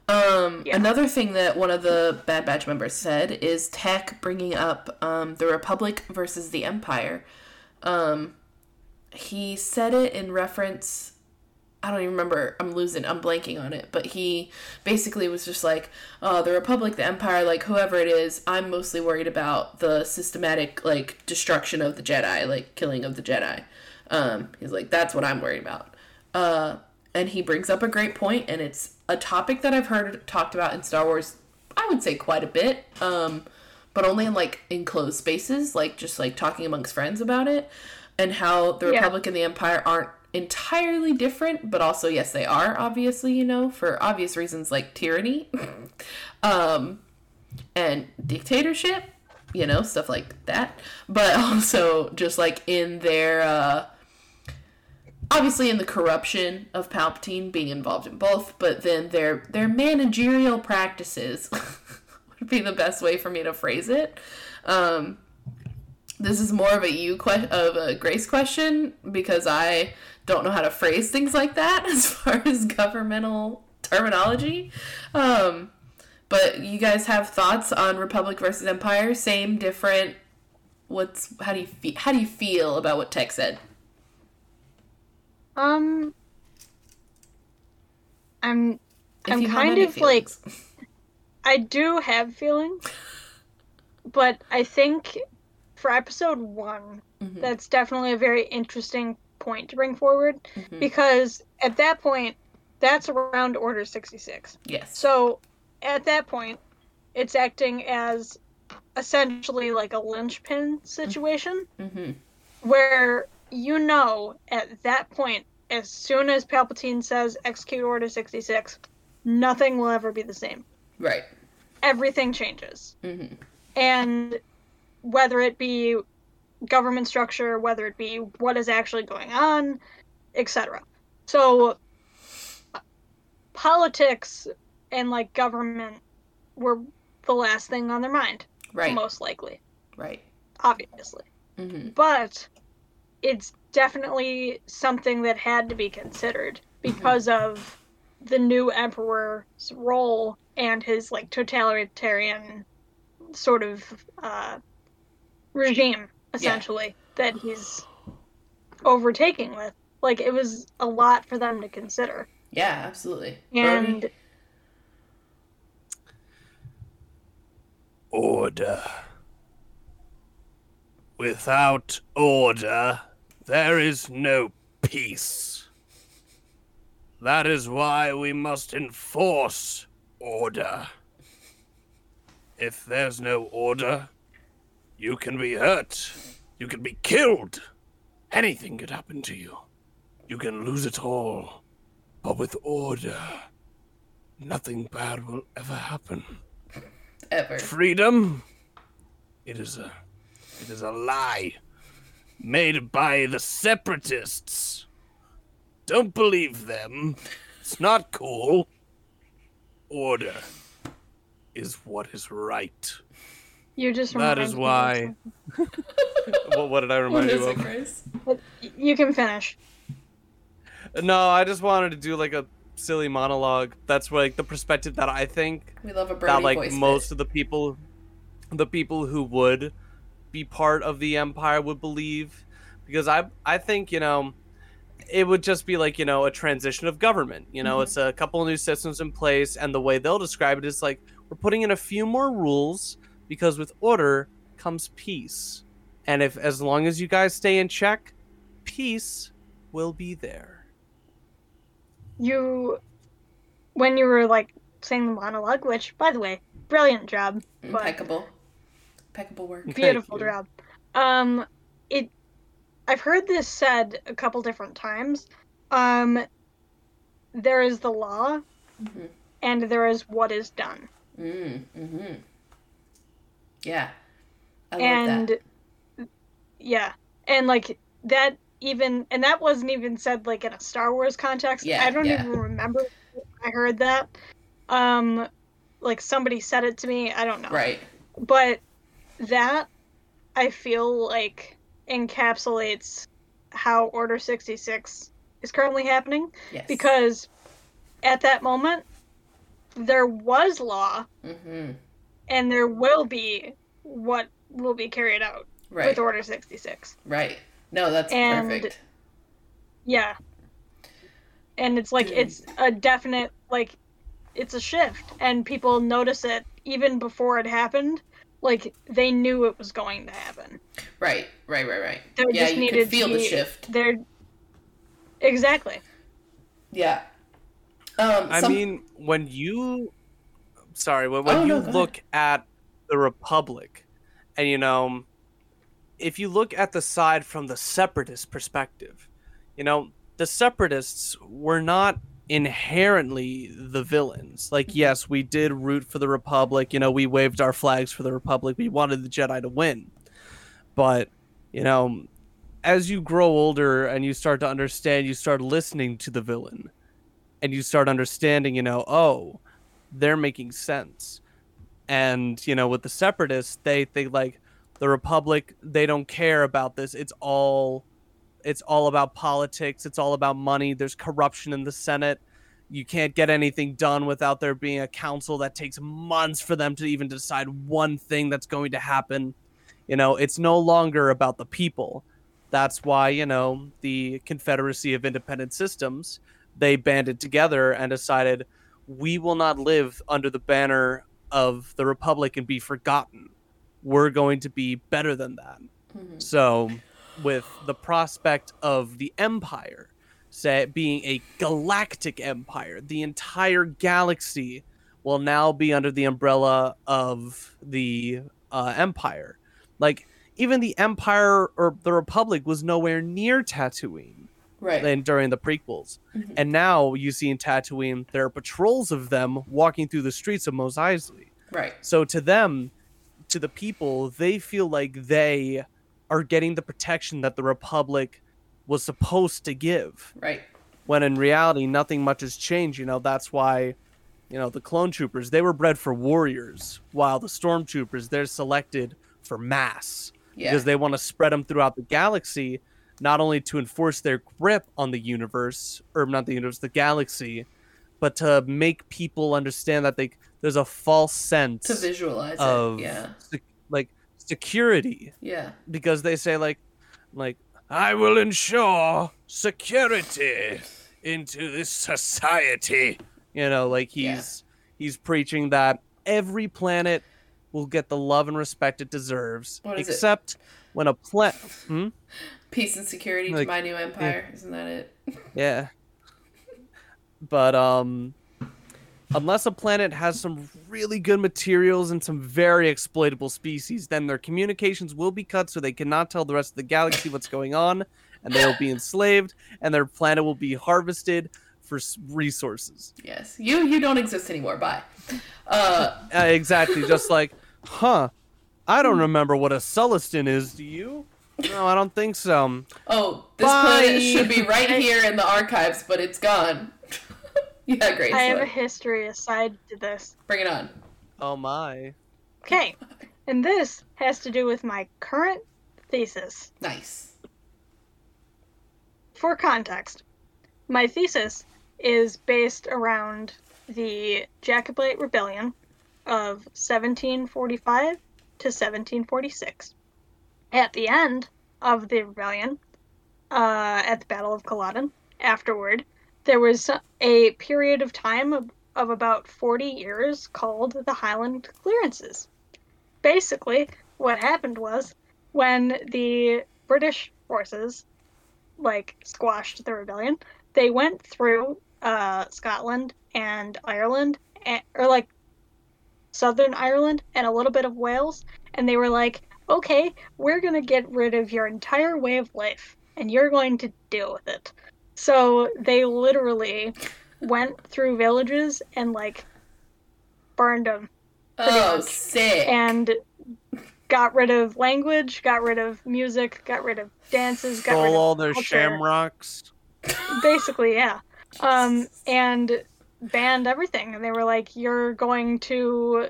[SPEAKER 1] Um,
[SPEAKER 3] Yeah.
[SPEAKER 1] Another thing that one of the Bad Batch members said is Tech bringing up um, the Republic versus the Empire. Um, he said it in reference. I don't even remember. I'm losing. I'm blanking on it. But he basically was just like, "Oh, the Republic, the Empire, like whoever it is. I'm mostly worried about the systematic like destruction of the Jedi, like killing of the Jedi." Um, he's like, "That's what I'm worried about." Uh, and he brings up a great point, and it's a topic that I've heard talked about in Star Wars. I would say quite a bit, um, but only in like enclosed spaces, like just like talking amongst friends about it, and how the
[SPEAKER 3] Yeah.
[SPEAKER 1] Republic and the Empire aren't entirely different, but also yes, they are obviously, you know, for obvious reasons like tyranny, um, and dictatorship, you know, stuff like that, but also just like in their. Uh, obviously in the corruption of Palpatine being involved in both, but then their their managerial practices would be the best way for me to phrase it. Um, this is more of a you que- of a Grace question because I don't know how to phrase things like that as far as governmental terminology. Um, but you guys have thoughts on Republic versus Empire? Same, different. What's how do you feel? How do you feel about what Tech said?
[SPEAKER 3] Um, I'm
[SPEAKER 1] If
[SPEAKER 3] I'm kind of like. I do have feelings, but I think for episode one,
[SPEAKER 1] Mhm.
[SPEAKER 3] that's definitely a very interesting point to bring forward
[SPEAKER 1] Mhm.
[SPEAKER 3] because at that point, that's around Order 66.
[SPEAKER 1] Yes.
[SPEAKER 3] So at that point, it's acting as essentially like a linchpin situation
[SPEAKER 1] hmm
[SPEAKER 3] where you know at that point, as soon as Palpatine says execute Order 66, nothing will ever be the same.
[SPEAKER 1] Right.
[SPEAKER 3] Everything changes.
[SPEAKER 1] hmm
[SPEAKER 3] And whether it be government structure, whether it be what is actually going on, etc. So politics and like government were the last thing on their mind,
[SPEAKER 1] Right.
[SPEAKER 3] most likely,
[SPEAKER 1] Right.
[SPEAKER 3] obviously.
[SPEAKER 1] hmm
[SPEAKER 3] But it's definitely something that had to be considered because of the new emperor's role and his like totalitarian sort of uh, regime essentially that he's overtaking with. Like it was a lot for them to consider.
[SPEAKER 1] Yeah, absolutely.
[SPEAKER 3] and
[SPEAKER 2] Order. Without order, there is no peace. That is why we must enforce order. If there's no order, you can be hurt. You can be killed. Anything could happen to you. You can lose it all. But with order, nothing bad will ever happen.
[SPEAKER 1] Ever.
[SPEAKER 2] Freedom, it is a, it is a lie, made by the separatists. Don't believe them. It's not cool. Order is what is right.
[SPEAKER 3] You're just
[SPEAKER 2] That is
[SPEAKER 3] reminded me of
[SPEAKER 2] why. what, what did I remind
[SPEAKER 1] is
[SPEAKER 2] you
[SPEAKER 1] it,
[SPEAKER 2] of?
[SPEAKER 1] Grace?
[SPEAKER 3] something. You can finish.
[SPEAKER 2] No, I just wanted to do like a silly monologue. That's like the perspective that I think
[SPEAKER 1] We love a Brody
[SPEAKER 2] that like
[SPEAKER 1] voice.
[SPEAKER 2] most of the people, the people who would be part of the empire would believe, because I I think you know, it would just be like you know a transition of government. You know,
[SPEAKER 1] Mhm.
[SPEAKER 2] it's a couple of new systems in place, and the way they'll describe it is like we're putting in a few more rules because with order comes peace, and if as long as you guys stay in check, peace will be there.
[SPEAKER 3] You, when you were like saying the monologue, which by the way, brilliant job, but
[SPEAKER 1] Impeccable. Impeccable work.
[SPEAKER 2] Thank
[SPEAKER 3] beautiful
[SPEAKER 2] you.
[SPEAKER 3] job. Um, it, I've heard this said a couple different times. Um, there is the law,
[SPEAKER 1] Mhm.
[SPEAKER 3] and there is what is done,
[SPEAKER 1] Mm, mm-hmm. Yeah. I love
[SPEAKER 3] and
[SPEAKER 1] that.
[SPEAKER 3] yeah, and like that even, and that wasn't even said like in a Star Wars context.
[SPEAKER 1] Yeah,
[SPEAKER 3] I don't
[SPEAKER 1] yeah.
[SPEAKER 3] even remember. I heard that. Um, like somebody said it to me. I don't know.
[SPEAKER 1] Right.
[SPEAKER 3] but that I feel like encapsulates how Order 66 is currently happening
[SPEAKER 1] Yes.
[SPEAKER 3] because at that moment there was law
[SPEAKER 1] Mm-hmm.
[SPEAKER 3] and there will be what will be carried out
[SPEAKER 1] Right.
[SPEAKER 3] with Order 66.
[SPEAKER 1] Right. No, that's
[SPEAKER 3] And-
[SPEAKER 1] perfect.
[SPEAKER 3] Yeah. And it's like it's a definite like it's a shift and people notice it even before it happened. Like they knew it was going to happen.
[SPEAKER 1] Right. Right. Right. Right.
[SPEAKER 3] There
[SPEAKER 1] yeah,
[SPEAKER 3] just
[SPEAKER 1] you
[SPEAKER 3] needed
[SPEAKER 1] could feel
[SPEAKER 3] to
[SPEAKER 1] the
[SPEAKER 3] be-
[SPEAKER 1] shift.
[SPEAKER 3] There Exactly.
[SPEAKER 1] Yeah. Um.
[SPEAKER 2] I
[SPEAKER 1] some-
[SPEAKER 2] mean, when you, sorry, when, when
[SPEAKER 1] Oh,
[SPEAKER 2] you
[SPEAKER 1] no, go
[SPEAKER 2] look at the Republic, and you know, if you look at the side from the separatist perspective, you know, the separatists were not inherently the villains.
[SPEAKER 1] Mm-hmm.
[SPEAKER 2] Like, yes, we did root for the Republic. You know, we waved our flags for the Republic. We wanted the Jedi to win, but you know. As you grow older and you start to understand, you start listening to the villain and you start understanding, you know, oh, they're making sense. And, you know, with the separatists, they think like the Republic, they don't care about this. It's all it's all about politics, it's all about money. There's corruption in the Senate. You can't get anything done without there being a council that takes months for them to even decide one thing that's going to happen. You know, it's no longer about the people. That's why, you know, the Confederacy of Independent Systems, they banded together and decided we will not live under the banner of the Republic and be forgotten. We're going to be better than that.
[SPEAKER 1] Mhm.
[SPEAKER 2] So, with the prospect of the Empire, say being a galactic empire, the entire galaxy will now be under the umbrella of the uh, Empire. Like even the Empire or the Republic was nowhere near Tatooine
[SPEAKER 1] Right.
[SPEAKER 2] than during the prequels.
[SPEAKER 1] Mhm.
[SPEAKER 2] And now you see in Tatooine there are patrols of them walking through the streets of Mos Eisley.
[SPEAKER 1] Right.
[SPEAKER 2] So to them, to the people, they feel like they are getting the protection that the Republic was supposed to give.
[SPEAKER 1] Right.
[SPEAKER 2] When in reality, nothing much has changed. You know, that's why, you know, the clone troopers, they were bred for warriors, while the stormtroopers, they're selected for mass
[SPEAKER 1] Yeah.
[SPEAKER 2] because they want to spread them throughout the galaxy, not only to enforce their grip on the universe, or not the universe, the galaxy, but to make people understand that they there's a false sense
[SPEAKER 1] to visualize
[SPEAKER 2] of
[SPEAKER 1] it. Yeah.
[SPEAKER 2] Sec- like security
[SPEAKER 1] Yeah.
[SPEAKER 2] because they say like like I will ensure security into this society. You know, like
[SPEAKER 1] Yeah.
[SPEAKER 2] he's he's preaching that every planet will get the love and respect it deserves,
[SPEAKER 1] What is it?
[SPEAKER 2] except when a planet. Hmm?
[SPEAKER 1] Peace and security to my new empire. Isn't that it?
[SPEAKER 2] Yeah. But um unless a planet has some really good materials and some very exploitable species, then their communications will be cut so they cannot tell the rest of the galaxy what's going on and they'll be enslaved and their planet will be harvested for resources.
[SPEAKER 1] Yes, you you don't exist anymore. Bye. Uh,
[SPEAKER 2] Uh, exactly, just like, huh? I don't remember what a Celestin is. Do you? No, I don't think so.
[SPEAKER 1] oh, this
[SPEAKER 2] Bye.
[SPEAKER 1] planet should be right here in the archives, but it's gone. yeah, great.
[SPEAKER 3] I have a history aside to this.
[SPEAKER 1] Bring it on.
[SPEAKER 2] Oh my.
[SPEAKER 3] Okay, and this has to do with my current thesis.
[SPEAKER 1] Nice.
[SPEAKER 3] For context, my thesis is based around the Jacobite Rebellion of 1745 to 1746. At the end of the rebellion, uh, at the Battle of Culloden, afterward, there was a period of time of, of about 40 years called the Highland Clearances. Basically, what happened was when the British forces like squashed the rebellion, they went through uh, Scotland and Ireland, and, or like Southern Ireland and a little bit of Wales, and they were like, "Okay, we're gonna get rid of your entire way of life, and you're going to deal with it." So they literally went through villages and like burned them
[SPEAKER 1] Oh,
[SPEAKER 3] much.
[SPEAKER 1] sick.
[SPEAKER 3] and got rid of language, got rid of music, got rid of dances, got rid
[SPEAKER 2] Stole
[SPEAKER 3] of
[SPEAKER 2] all their
[SPEAKER 3] culture.
[SPEAKER 2] shamrocks.
[SPEAKER 3] basically yeah um and banned everything and they were like you're going to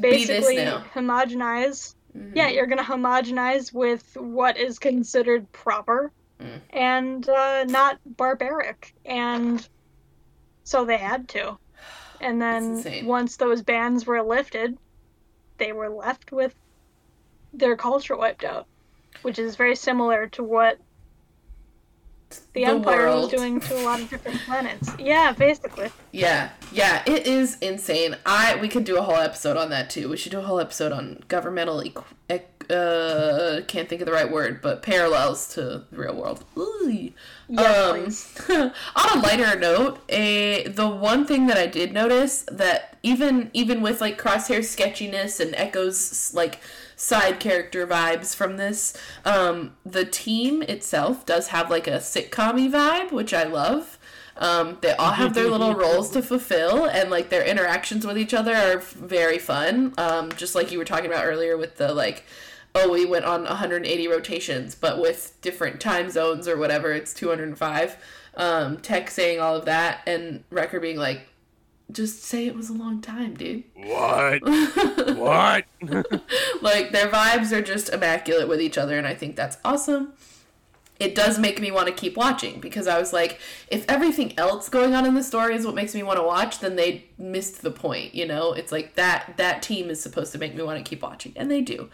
[SPEAKER 3] basically
[SPEAKER 1] now.
[SPEAKER 3] homogenize
[SPEAKER 1] Mhm.
[SPEAKER 3] yeah you're going to homogenize with what is considered proper
[SPEAKER 1] Mm.
[SPEAKER 3] and uh, not barbaric and so they had to and then once those bans were lifted they were left with their culture wiped out which is very similar to what the,
[SPEAKER 1] The
[SPEAKER 3] Empire
[SPEAKER 1] world.
[SPEAKER 3] was doing to a lot of different planets. Yeah, basically.
[SPEAKER 1] Yeah, yeah, it is insane. I we could do a whole episode on that too. We should do a whole episode on governmental equ- ec- uh can't think of the right word, but parallels to the real world.
[SPEAKER 3] Yes,
[SPEAKER 1] um, on a lighter note, a the one thing that I did notice that even even with like Crosshair's sketchiness and Echo's like side character vibes from this, um, the team itself does have like a sitcom vibe, which I love. Um, they all have their little roles to fulfill, and like their interactions with each other are very fun. Um, just like you were talking about earlier with the like, oh, we went on 180 rotations, but with different time zones or whatever, it's 205. Um, Tech saying all of that, and Wrecker being like, just say it was a long time, dude.
[SPEAKER 2] What? what?
[SPEAKER 1] like their vibes are just immaculate with each other and i think that's awesome it does make me want to keep watching because i was like if everything else going on in the story is what makes me want to watch then they missed the point you know it's like that that team is supposed to make me want to keep watching and they do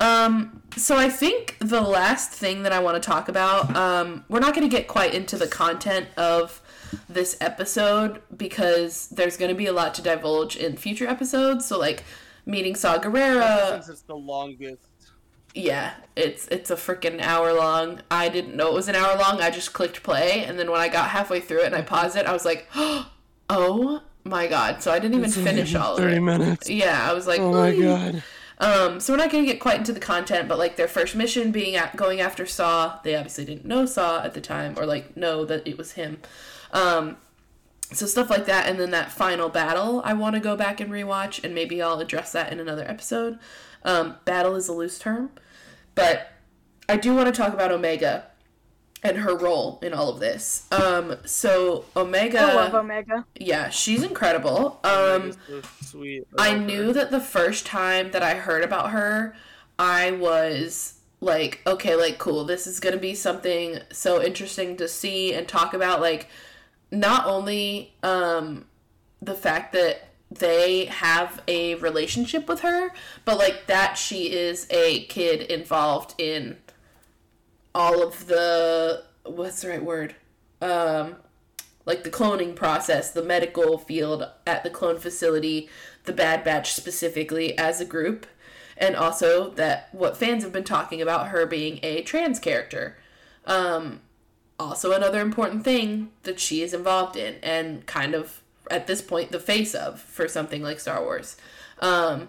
[SPEAKER 1] um so i think the last thing that i want to talk about um we're not going to get quite into the content of this episode because there's going to be a lot to divulge in future episodes so like meeting Saw Gerrera,
[SPEAKER 2] Since it's the longest.
[SPEAKER 1] yeah, it's it's a freaking hour long. I didn't know it was an hour long. I just clicked play, and then when I got halfway through it and I paused it, I was like, "Oh my god!" So I didn't even finish all of it.
[SPEAKER 2] Thirty minutes.
[SPEAKER 1] Yeah, I was like,
[SPEAKER 2] Oh my god.
[SPEAKER 1] Um, so we're not gonna get quite into the content, but like their first mission being at going after Saw, they obviously didn't know Saw at the time, or like know that it was him. Um, so stuff like that, and then that final battle, I want to go back and rewatch, and maybe I'll address that in another episode. Um, battle is a loose term, but I do want to talk about Omega and her role in all of this. Um, so Omega,
[SPEAKER 3] I love Omega.
[SPEAKER 1] yeah, she's incredible. Um,
[SPEAKER 2] So sweet.
[SPEAKER 1] I
[SPEAKER 2] love
[SPEAKER 1] knew
[SPEAKER 2] her.
[SPEAKER 1] that the first time that I heard about her, I was like, okay, like cool. This is going to be something so interesting to see and talk about like not only um the fact that they have a relationship with her, but like that she is a kid involved in all of the what's the right word? Um like the cloning process, the medical field at the clone facility, the Bad Batch specifically as a group, and also that what fans have been talking about her being a trans character. Um, also, another important thing that she is involved in, and kind of at this point the face of for something like Star Wars. Um,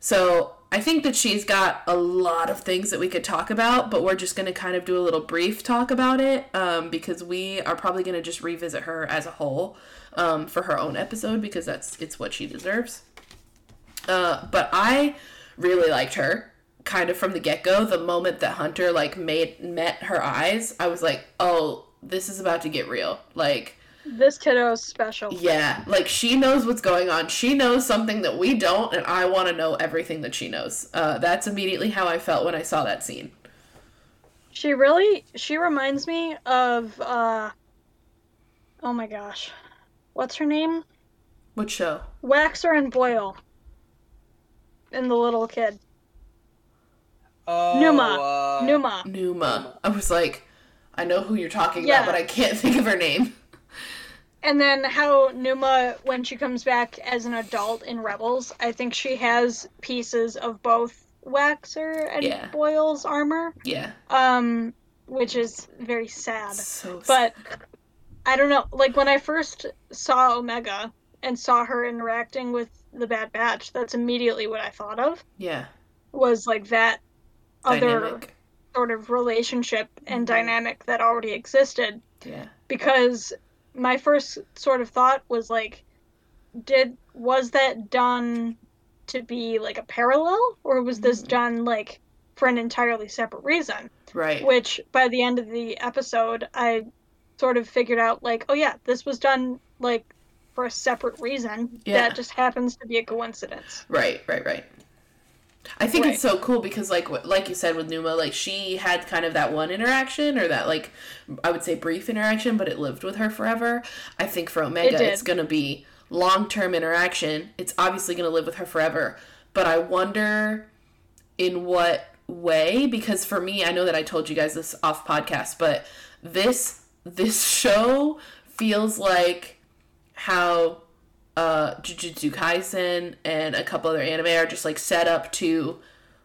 [SPEAKER 1] so I think that she's got a lot of things that we could talk about, but we're just going to kind of do a little brief talk about it um, because we are probably going to just revisit her as a whole um, for her own episode because that's it's what she deserves. Uh, but I really liked her kind of from the get go. The moment that Hunter like made met her eyes, I was like, oh, this is about to get real. Like
[SPEAKER 3] This kiddo's special.
[SPEAKER 1] yeah, like she knows what's going on. She knows something that we don't, and I want to know everything that she knows. Uh, that's immediately how I felt when I saw that scene.
[SPEAKER 3] She really she reminds me of uh oh my gosh. What's her name?
[SPEAKER 1] What show?
[SPEAKER 3] Waxer and Boil. And the little kid.
[SPEAKER 2] Oh,
[SPEAKER 3] Numa.
[SPEAKER 2] uh,
[SPEAKER 3] Numa.
[SPEAKER 1] Numa. I was like, I know who you're talking
[SPEAKER 3] Yeah.
[SPEAKER 1] about, but I can't think of her name.
[SPEAKER 3] And then how Numa, when she comes back as an adult in Rebels, I think she has pieces of both Waxer and
[SPEAKER 1] Yeah.
[SPEAKER 3] Boil's armor,
[SPEAKER 1] Yeah.
[SPEAKER 3] um, which is very sad.
[SPEAKER 1] So sad.
[SPEAKER 3] But I don't know. Like when I first saw Omega and saw her interacting with the Bad Batch, that's immediately what I thought of.
[SPEAKER 1] yeah.
[SPEAKER 3] Was like that other sort of relationship and
[SPEAKER 1] Mhm.
[SPEAKER 3] dynamic that already existed.
[SPEAKER 1] Yeah.
[SPEAKER 3] because my first sort of thought was like did was that done to be like a parallel or was this
[SPEAKER 1] Mhm.
[SPEAKER 3] done like for an entirely separate reason
[SPEAKER 1] Right.
[SPEAKER 3] which by the end of the episode i sort of figured out like oh yeah this was done like for a separate reason
[SPEAKER 1] Yeah.
[SPEAKER 3] that just happens to be a coincidence
[SPEAKER 1] Right, right, right. I think
[SPEAKER 3] Right.
[SPEAKER 1] it's so cool because, like, like you said with Numa, like she had kind of that one interaction or that, like, I would say brief interaction, but it lived with her forever. I think for Omega,
[SPEAKER 3] did.
[SPEAKER 1] it's gonna be long term interaction. It's obviously gonna live with her forever, but I wonder in what way because for me, I know that I told you guys this off podcast, but this this show feels like how uh, Jujutsu Kaisen and a couple other anime are just like set up to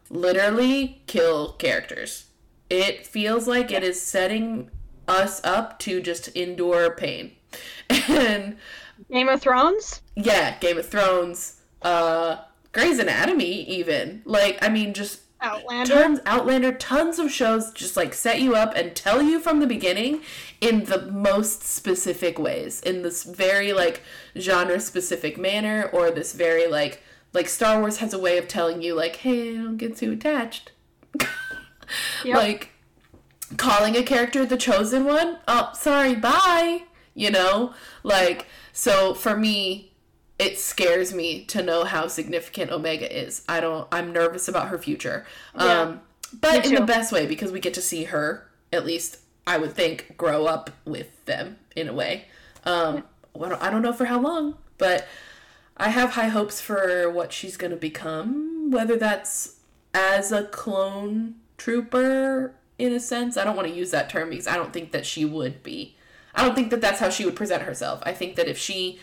[SPEAKER 1] literally kill characters. It feels like it is setting us up to just endure pain. And
[SPEAKER 3] game of thrones
[SPEAKER 1] yeah, Game of Thrones, uh Grey's Anatomy even. Like I mean just
[SPEAKER 3] outlander.
[SPEAKER 1] Tons outlander tons of shows just like set you up and tell you from the beginning in the most specific ways in this very like genre specific manner or this very like like star wars has a way of telling you like hey don't get too attached.
[SPEAKER 3] Yep.
[SPEAKER 1] like calling a character the chosen one oh sorry bye you know? Like so for me it scares me to know how significant omega is. I don't i'm nervous about her future.
[SPEAKER 3] Yeah.
[SPEAKER 1] um but in the best way because we get to see her at least i would think grow up with them in a way. Um well, i don't know for how long but i have high hopes for what she's going to become whether that's as a clone trooper in a sense. I don't want to use that term because i don't think that she would be. I don't think that that's how she would present herself. I think that if she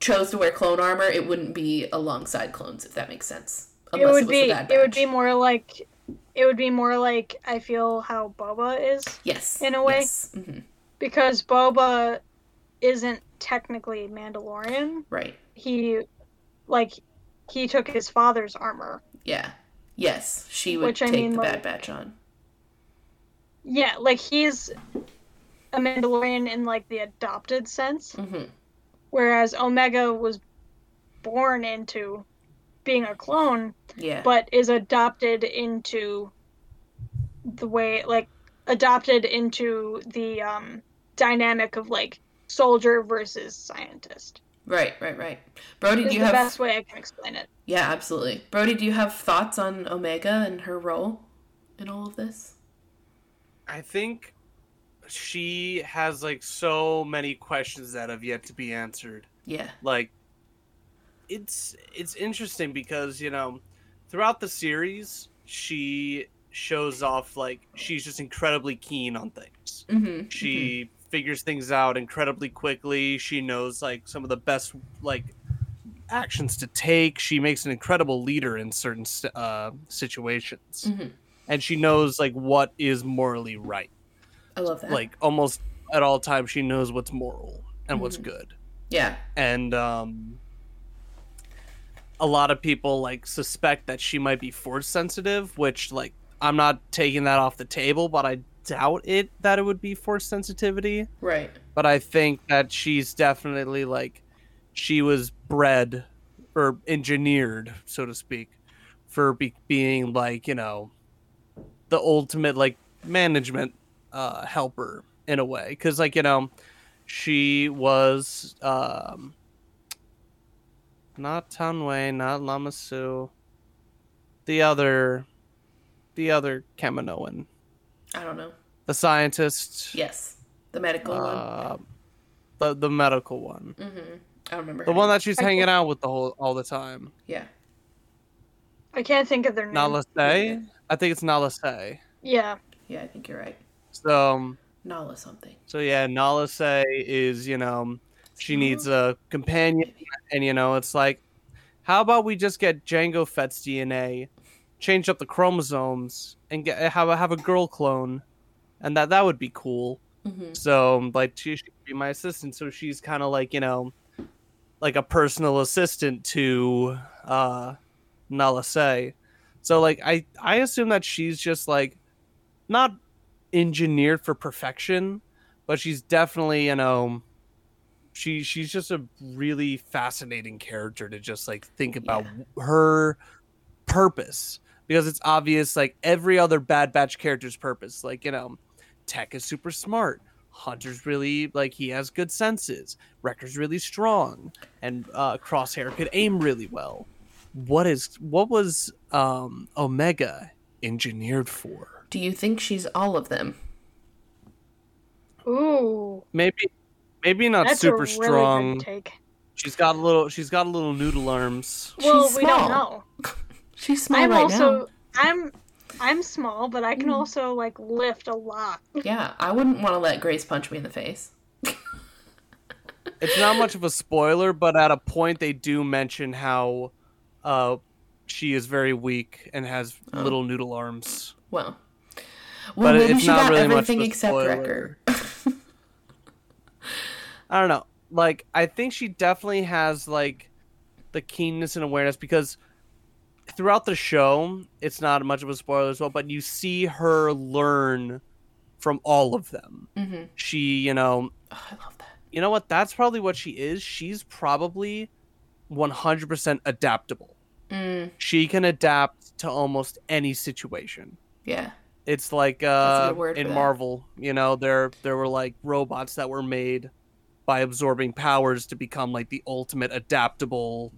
[SPEAKER 1] chose to wear clone armor it wouldn't be alongside clones if that makes sense
[SPEAKER 3] it would
[SPEAKER 1] the
[SPEAKER 3] be it would be more like it would be more like i feel how boba is
[SPEAKER 1] yes
[SPEAKER 3] in a way.
[SPEAKER 1] yes. Mhm.
[SPEAKER 3] because Boba isn't technically Mandalorian.
[SPEAKER 1] right
[SPEAKER 3] He like he took his father's armor.
[SPEAKER 1] yeah yes she would
[SPEAKER 3] Which I
[SPEAKER 1] take
[SPEAKER 3] mean,
[SPEAKER 1] the
[SPEAKER 3] like-
[SPEAKER 1] bad batch on
[SPEAKER 3] Yeah, like he's a Mandalorian in like the adopted sense,
[SPEAKER 1] hmm
[SPEAKER 3] whereas Omega was born into being a clone
[SPEAKER 1] yeah
[SPEAKER 3] but is adopted into the way like adopted into the um dynamic of like soldier versus scientist.
[SPEAKER 1] right right right brody
[SPEAKER 3] Is
[SPEAKER 1] do you have
[SPEAKER 3] the
[SPEAKER 1] have
[SPEAKER 3] best way I can explain it.
[SPEAKER 1] yeah absolutely brody do you have thoughts on omega and her role in all of this
[SPEAKER 2] I think she has like so many questions that have yet to be answered.
[SPEAKER 1] yeah
[SPEAKER 2] Like it's it's interesting because, you know, throughout the series, she shows off like she's just incredibly keen on things.
[SPEAKER 1] mm-hmm
[SPEAKER 2] She figures things out incredibly quickly. She knows like some of the best like actions to take. She makes an incredible leader in certain uh, situations,
[SPEAKER 1] hmm
[SPEAKER 2] and she knows like what is morally right.
[SPEAKER 1] I love that
[SPEAKER 2] Like almost at all times, she knows what's moral and what's
[SPEAKER 1] Mhm.
[SPEAKER 2] good.
[SPEAKER 1] yeah
[SPEAKER 2] And um, a lot of people like suspect that she might be force sensitive, which like I'm not taking that off the table, but I doubt it that it would be force sensitivity.
[SPEAKER 1] Right.
[SPEAKER 2] But I think that she's definitely like she was bred or engineered, so to speak, for be- being like you know the ultimate like management uh, helper in a way, because like you know she was um, not Taun We, not Lama Su, the other, the other Kaminoan,
[SPEAKER 1] I don't know.
[SPEAKER 2] the scientist,
[SPEAKER 1] Yes. The medical one.
[SPEAKER 2] uh, the the medical one,
[SPEAKER 1] Mm-hmm. I don't remember.
[SPEAKER 2] the
[SPEAKER 1] her
[SPEAKER 2] one
[SPEAKER 1] name.
[SPEAKER 2] that she's
[SPEAKER 3] I
[SPEAKER 2] hanging
[SPEAKER 3] think-
[SPEAKER 2] out with the whole all the time.
[SPEAKER 1] Yeah.
[SPEAKER 3] I can't think of their name.
[SPEAKER 2] Nala Se, I think it's Nala Se.
[SPEAKER 3] Yeah.
[SPEAKER 1] Yeah, I think you're right.
[SPEAKER 2] So, um,
[SPEAKER 1] Nala something.
[SPEAKER 2] so yeah, Nala Se is you know she needs a companion, and you know it's like, how about we just get Jango Fett's DNA, change up the chromosomes, and get have a, have a girl clone, and that that would be cool.
[SPEAKER 1] Mm-hmm.
[SPEAKER 2] So like she should be my assistant. So she's kind of like you know, like a personal assistant to uh, Nala Se. So like I I assume that she's just like not engineered for perfection, but she's definitely you know she she's just a really fascinating character to just like think about her purpose because it's obvious like every other Bad Batch character's purpose. Like you know, Tech is super smart. Hunter's really like he has good senses. Wrecker's really strong, and uh, Crosshair could aim really well. What is what was um, Omega engineered for?
[SPEAKER 1] Do you think she's all of them?
[SPEAKER 3] Ooh.
[SPEAKER 2] Maybe maybe not
[SPEAKER 3] That's
[SPEAKER 2] super
[SPEAKER 3] a really
[SPEAKER 2] strong.
[SPEAKER 3] Good take.
[SPEAKER 2] She's got a little she's got a little noodle arms.
[SPEAKER 3] Well,
[SPEAKER 1] She's
[SPEAKER 3] we don't know.
[SPEAKER 1] She's small
[SPEAKER 3] I'm
[SPEAKER 1] right
[SPEAKER 3] also I'm I'm small, but I can
[SPEAKER 1] Mm.
[SPEAKER 3] also like lift a lot.
[SPEAKER 1] Yeah, I wouldn't want to let Grace punch me in the face.
[SPEAKER 2] It's not much of a spoiler, but at a point they do mention how uh she is very weak and has
[SPEAKER 1] Oh.
[SPEAKER 2] little noodle arms.
[SPEAKER 1] Well, well,
[SPEAKER 2] But
[SPEAKER 1] maybe
[SPEAKER 2] it's
[SPEAKER 1] she
[SPEAKER 2] not
[SPEAKER 1] got
[SPEAKER 2] really
[SPEAKER 1] everything except
[SPEAKER 2] spoiler.
[SPEAKER 1] Wrecker.
[SPEAKER 2] I don't know. Like I think she definitely has like the keenness and awareness because throughout the show, it's not much of a spoiler as well, but you see her learn from all of them.
[SPEAKER 1] hmm
[SPEAKER 2] She, you know,
[SPEAKER 1] Oh, I love that.
[SPEAKER 2] you know what? That's probably what she is. She's probably 100% adaptable.
[SPEAKER 1] Mm,
[SPEAKER 2] She can adapt to almost any situation.
[SPEAKER 1] yeah.
[SPEAKER 2] It's like uh,
[SPEAKER 1] word
[SPEAKER 2] in
[SPEAKER 1] for that.
[SPEAKER 2] Marvel, you know, there there were like robots that were made by absorbing powers to become like the ultimate adaptable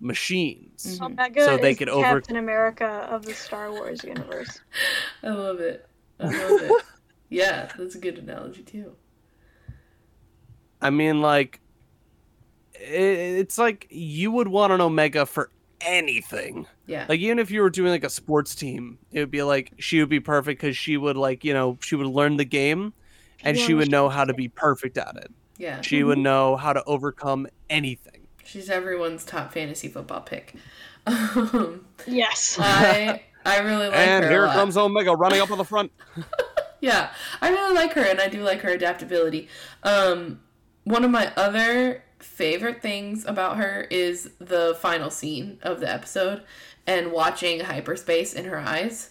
[SPEAKER 2] machines.
[SPEAKER 1] Mhm.
[SPEAKER 3] Omega
[SPEAKER 2] So they
[SPEAKER 3] is
[SPEAKER 2] could
[SPEAKER 3] the
[SPEAKER 2] over-
[SPEAKER 3] Captain America of the Star Wars universe.
[SPEAKER 1] I love it. I love it. yeah, that's a good analogy too.
[SPEAKER 2] I mean, like, it's like you would want an Omega for anything.
[SPEAKER 1] Yeah.
[SPEAKER 2] Like, even if you were doing like a sports team, it would be like she would be perfect because she would like you know she would learn the game, and
[SPEAKER 3] Yeah,
[SPEAKER 2] she would know how to be perfect at it.
[SPEAKER 1] yeah.
[SPEAKER 2] She would know how to overcome anything.
[SPEAKER 1] She's everyone's top fantasy football pick. Um,
[SPEAKER 3] Yes.
[SPEAKER 1] I I really like
[SPEAKER 2] and
[SPEAKER 1] her. a
[SPEAKER 2] here
[SPEAKER 1] lot.
[SPEAKER 2] comes Omega running up on the front.
[SPEAKER 1] Yeah, I really like her, and I do like her adaptability. Um, one of my other favorite things about her is the final scene of the episode and watching hyperspace in her eyes.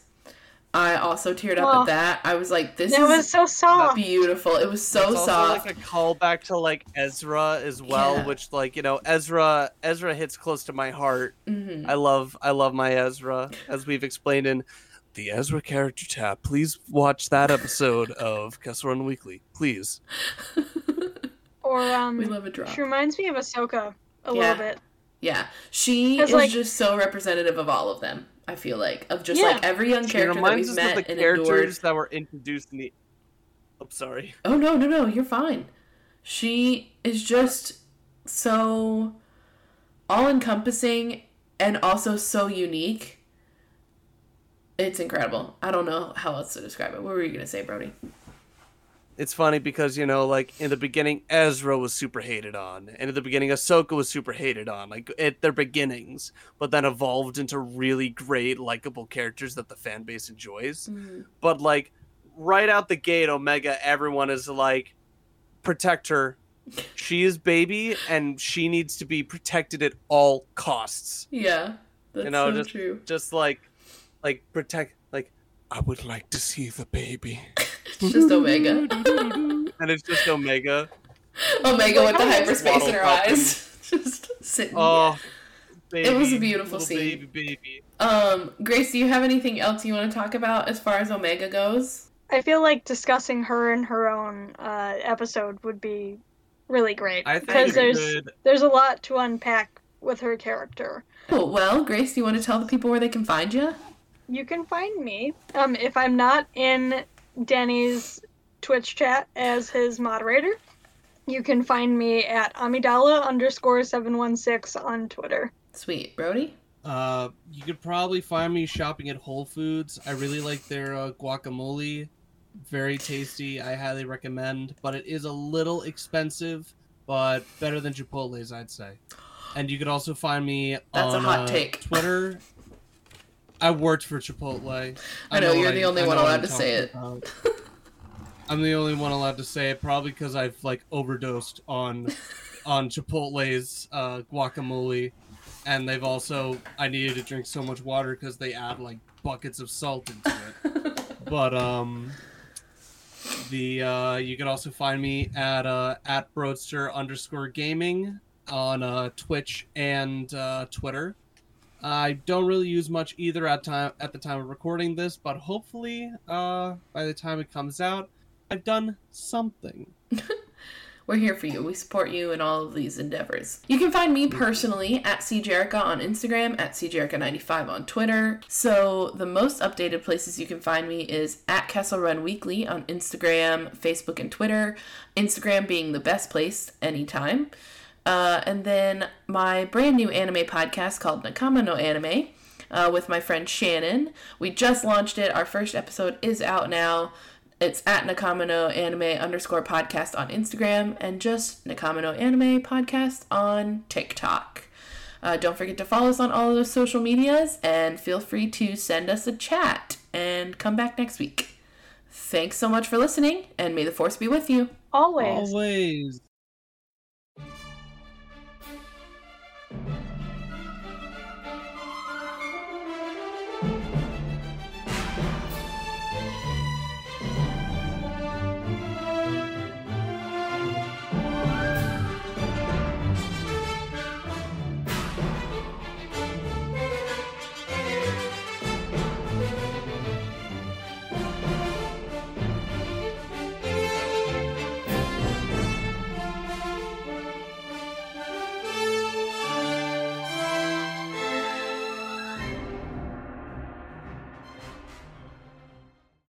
[SPEAKER 1] I also teared up
[SPEAKER 3] Oh.
[SPEAKER 1] at that. I was like, "This
[SPEAKER 3] That
[SPEAKER 1] is
[SPEAKER 3] was so soft.
[SPEAKER 1] beautiful." It was so
[SPEAKER 2] it's also
[SPEAKER 1] soft.
[SPEAKER 2] like a callback to like Ezra as well,
[SPEAKER 1] Yeah.
[SPEAKER 2] which like you know Ezra Ezra hits close to my heart.
[SPEAKER 1] hmm
[SPEAKER 2] I love I love my Ezra as we've explained in the Ezra character tab. Please watch that episode of Kessel Run Weekly, please.
[SPEAKER 3] Or um,
[SPEAKER 1] we love a drop.
[SPEAKER 3] she reminds me of Ahsoka a
[SPEAKER 1] Yeah.
[SPEAKER 3] little bit.
[SPEAKER 1] Yeah, she is
[SPEAKER 3] like-
[SPEAKER 1] just so representative of all of them. I feel like of just
[SPEAKER 3] Yeah.
[SPEAKER 1] like every young
[SPEAKER 2] She
[SPEAKER 1] character that
[SPEAKER 2] reminds
[SPEAKER 1] we've
[SPEAKER 2] us
[SPEAKER 1] met
[SPEAKER 2] of the
[SPEAKER 1] and
[SPEAKER 2] characters
[SPEAKER 1] endured.
[SPEAKER 2] that were introduced in the. I'm sorry.
[SPEAKER 1] Oh no, no, no, you're fine. She is just so all encompassing and also so unique. It's incredible. I don't know how else to describe it. What were you gonna say, Brody?
[SPEAKER 2] It's funny because you know, like in the beginning, Ezra was super hated on, and at the beginning, Ahsoka was super hated on, like at their beginnings, but then evolved into really great, likable characters that the fan base enjoys. Mm-hmm. but like right out the gate omega everyone is like protect her
[SPEAKER 4] she is baby and she needs to be protected at all costs.
[SPEAKER 1] Yeah, that's
[SPEAKER 4] You know,
[SPEAKER 1] so
[SPEAKER 4] just
[SPEAKER 1] true.
[SPEAKER 4] just like like protect like I would like to see the baby.
[SPEAKER 1] It's just Omega.
[SPEAKER 4] and it's just Omega.
[SPEAKER 1] Omega with the hyperspace in her
[SPEAKER 4] Waddle
[SPEAKER 1] eyes. just sitting.
[SPEAKER 4] Oh,
[SPEAKER 1] It was a
[SPEAKER 4] baby,
[SPEAKER 1] beautiful
[SPEAKER 4] little
[SPEAKER 1] scene.
[SPEAKER 4] Baby, baby.
[SPEAKER 1] Um, Grace, do you have anything else you want to talk about as far as Omega goes?
[SPEAKER 3] I feel like discussing her in her own uh, episode would be really great because there's
[SPEAKER 4] could.
[SPEAKER 3] there's a lot to unpack with her character.
[SPEAKER 1] Oh, well, Grace, do you want to tell the people where they can find you?
[SPEAKER 3] You can find me um, if I'm not in Danny's Twitch chat as his moderator. You can find me at Amidala underscore seven one six on Twitter.
[SPEAKER 1] Sweet. Brody?
[SPEAKER 2] Uh, you could probably find me shopping at Whole Foods. I really like their uh, guacamole. Very tasty. I highly recommend, but it is a little expensive, but better than Chipotle's, I'd say. And you could also find me
[SPEAKER 1] That's a
[SPEAKER 2] on
[SPEAKER 1] hot
[SPEAKER 2] uh,
[SPEAKER 1] take.
[SPEAKER 2] Twitter. I worked for Chipotle.
[SPEAKER 1] I know,
[SPEAKER 2] what
[SPEAKER 1] you're the only
[SPEAKER 2] I
[SPEAKER 1] one allowed to say it.
[SPEAKER 2] I'm the only one allowed to say it, probably because I've like overdosed on on Chipotle's uh, guacamole, and they've also I needed to drink so much water because they add like buckets of salt into it. but um, the uh, you can also find me at uh, at Broadster underscore gaming on uh, Twitch and uh, Twitter. I don't really use much either at time at the time of recording this, but hopefully, uh, by the time it comes out, I've done something.
[SPEAKER 1] We're here for you. We support you in all of these endeavors. You can find me personally at CJerica on Instagram, at CJerica95 on Twitter. So the most updated places you can find me is at Kessel Run Weekly on Instagram, Facebook, and Twitter. Instagram being the best place anytime. Uh, and then my brand new anime podcast called Nakama no Anime uh, with my friend Shannon. We just launched it. Our first episode is out now. It's at Nakama no Anime underscore podcast on Instagram and just Nakama no Anime podcast on TikTok. Uh, don't forget to follow us on all of those social medias and feel free to send us a chat and come back next week. Thanks so much for listening and may the force be with you.
[SPEAKER 3] Always.
[SPEAKER 2] Always. Thank you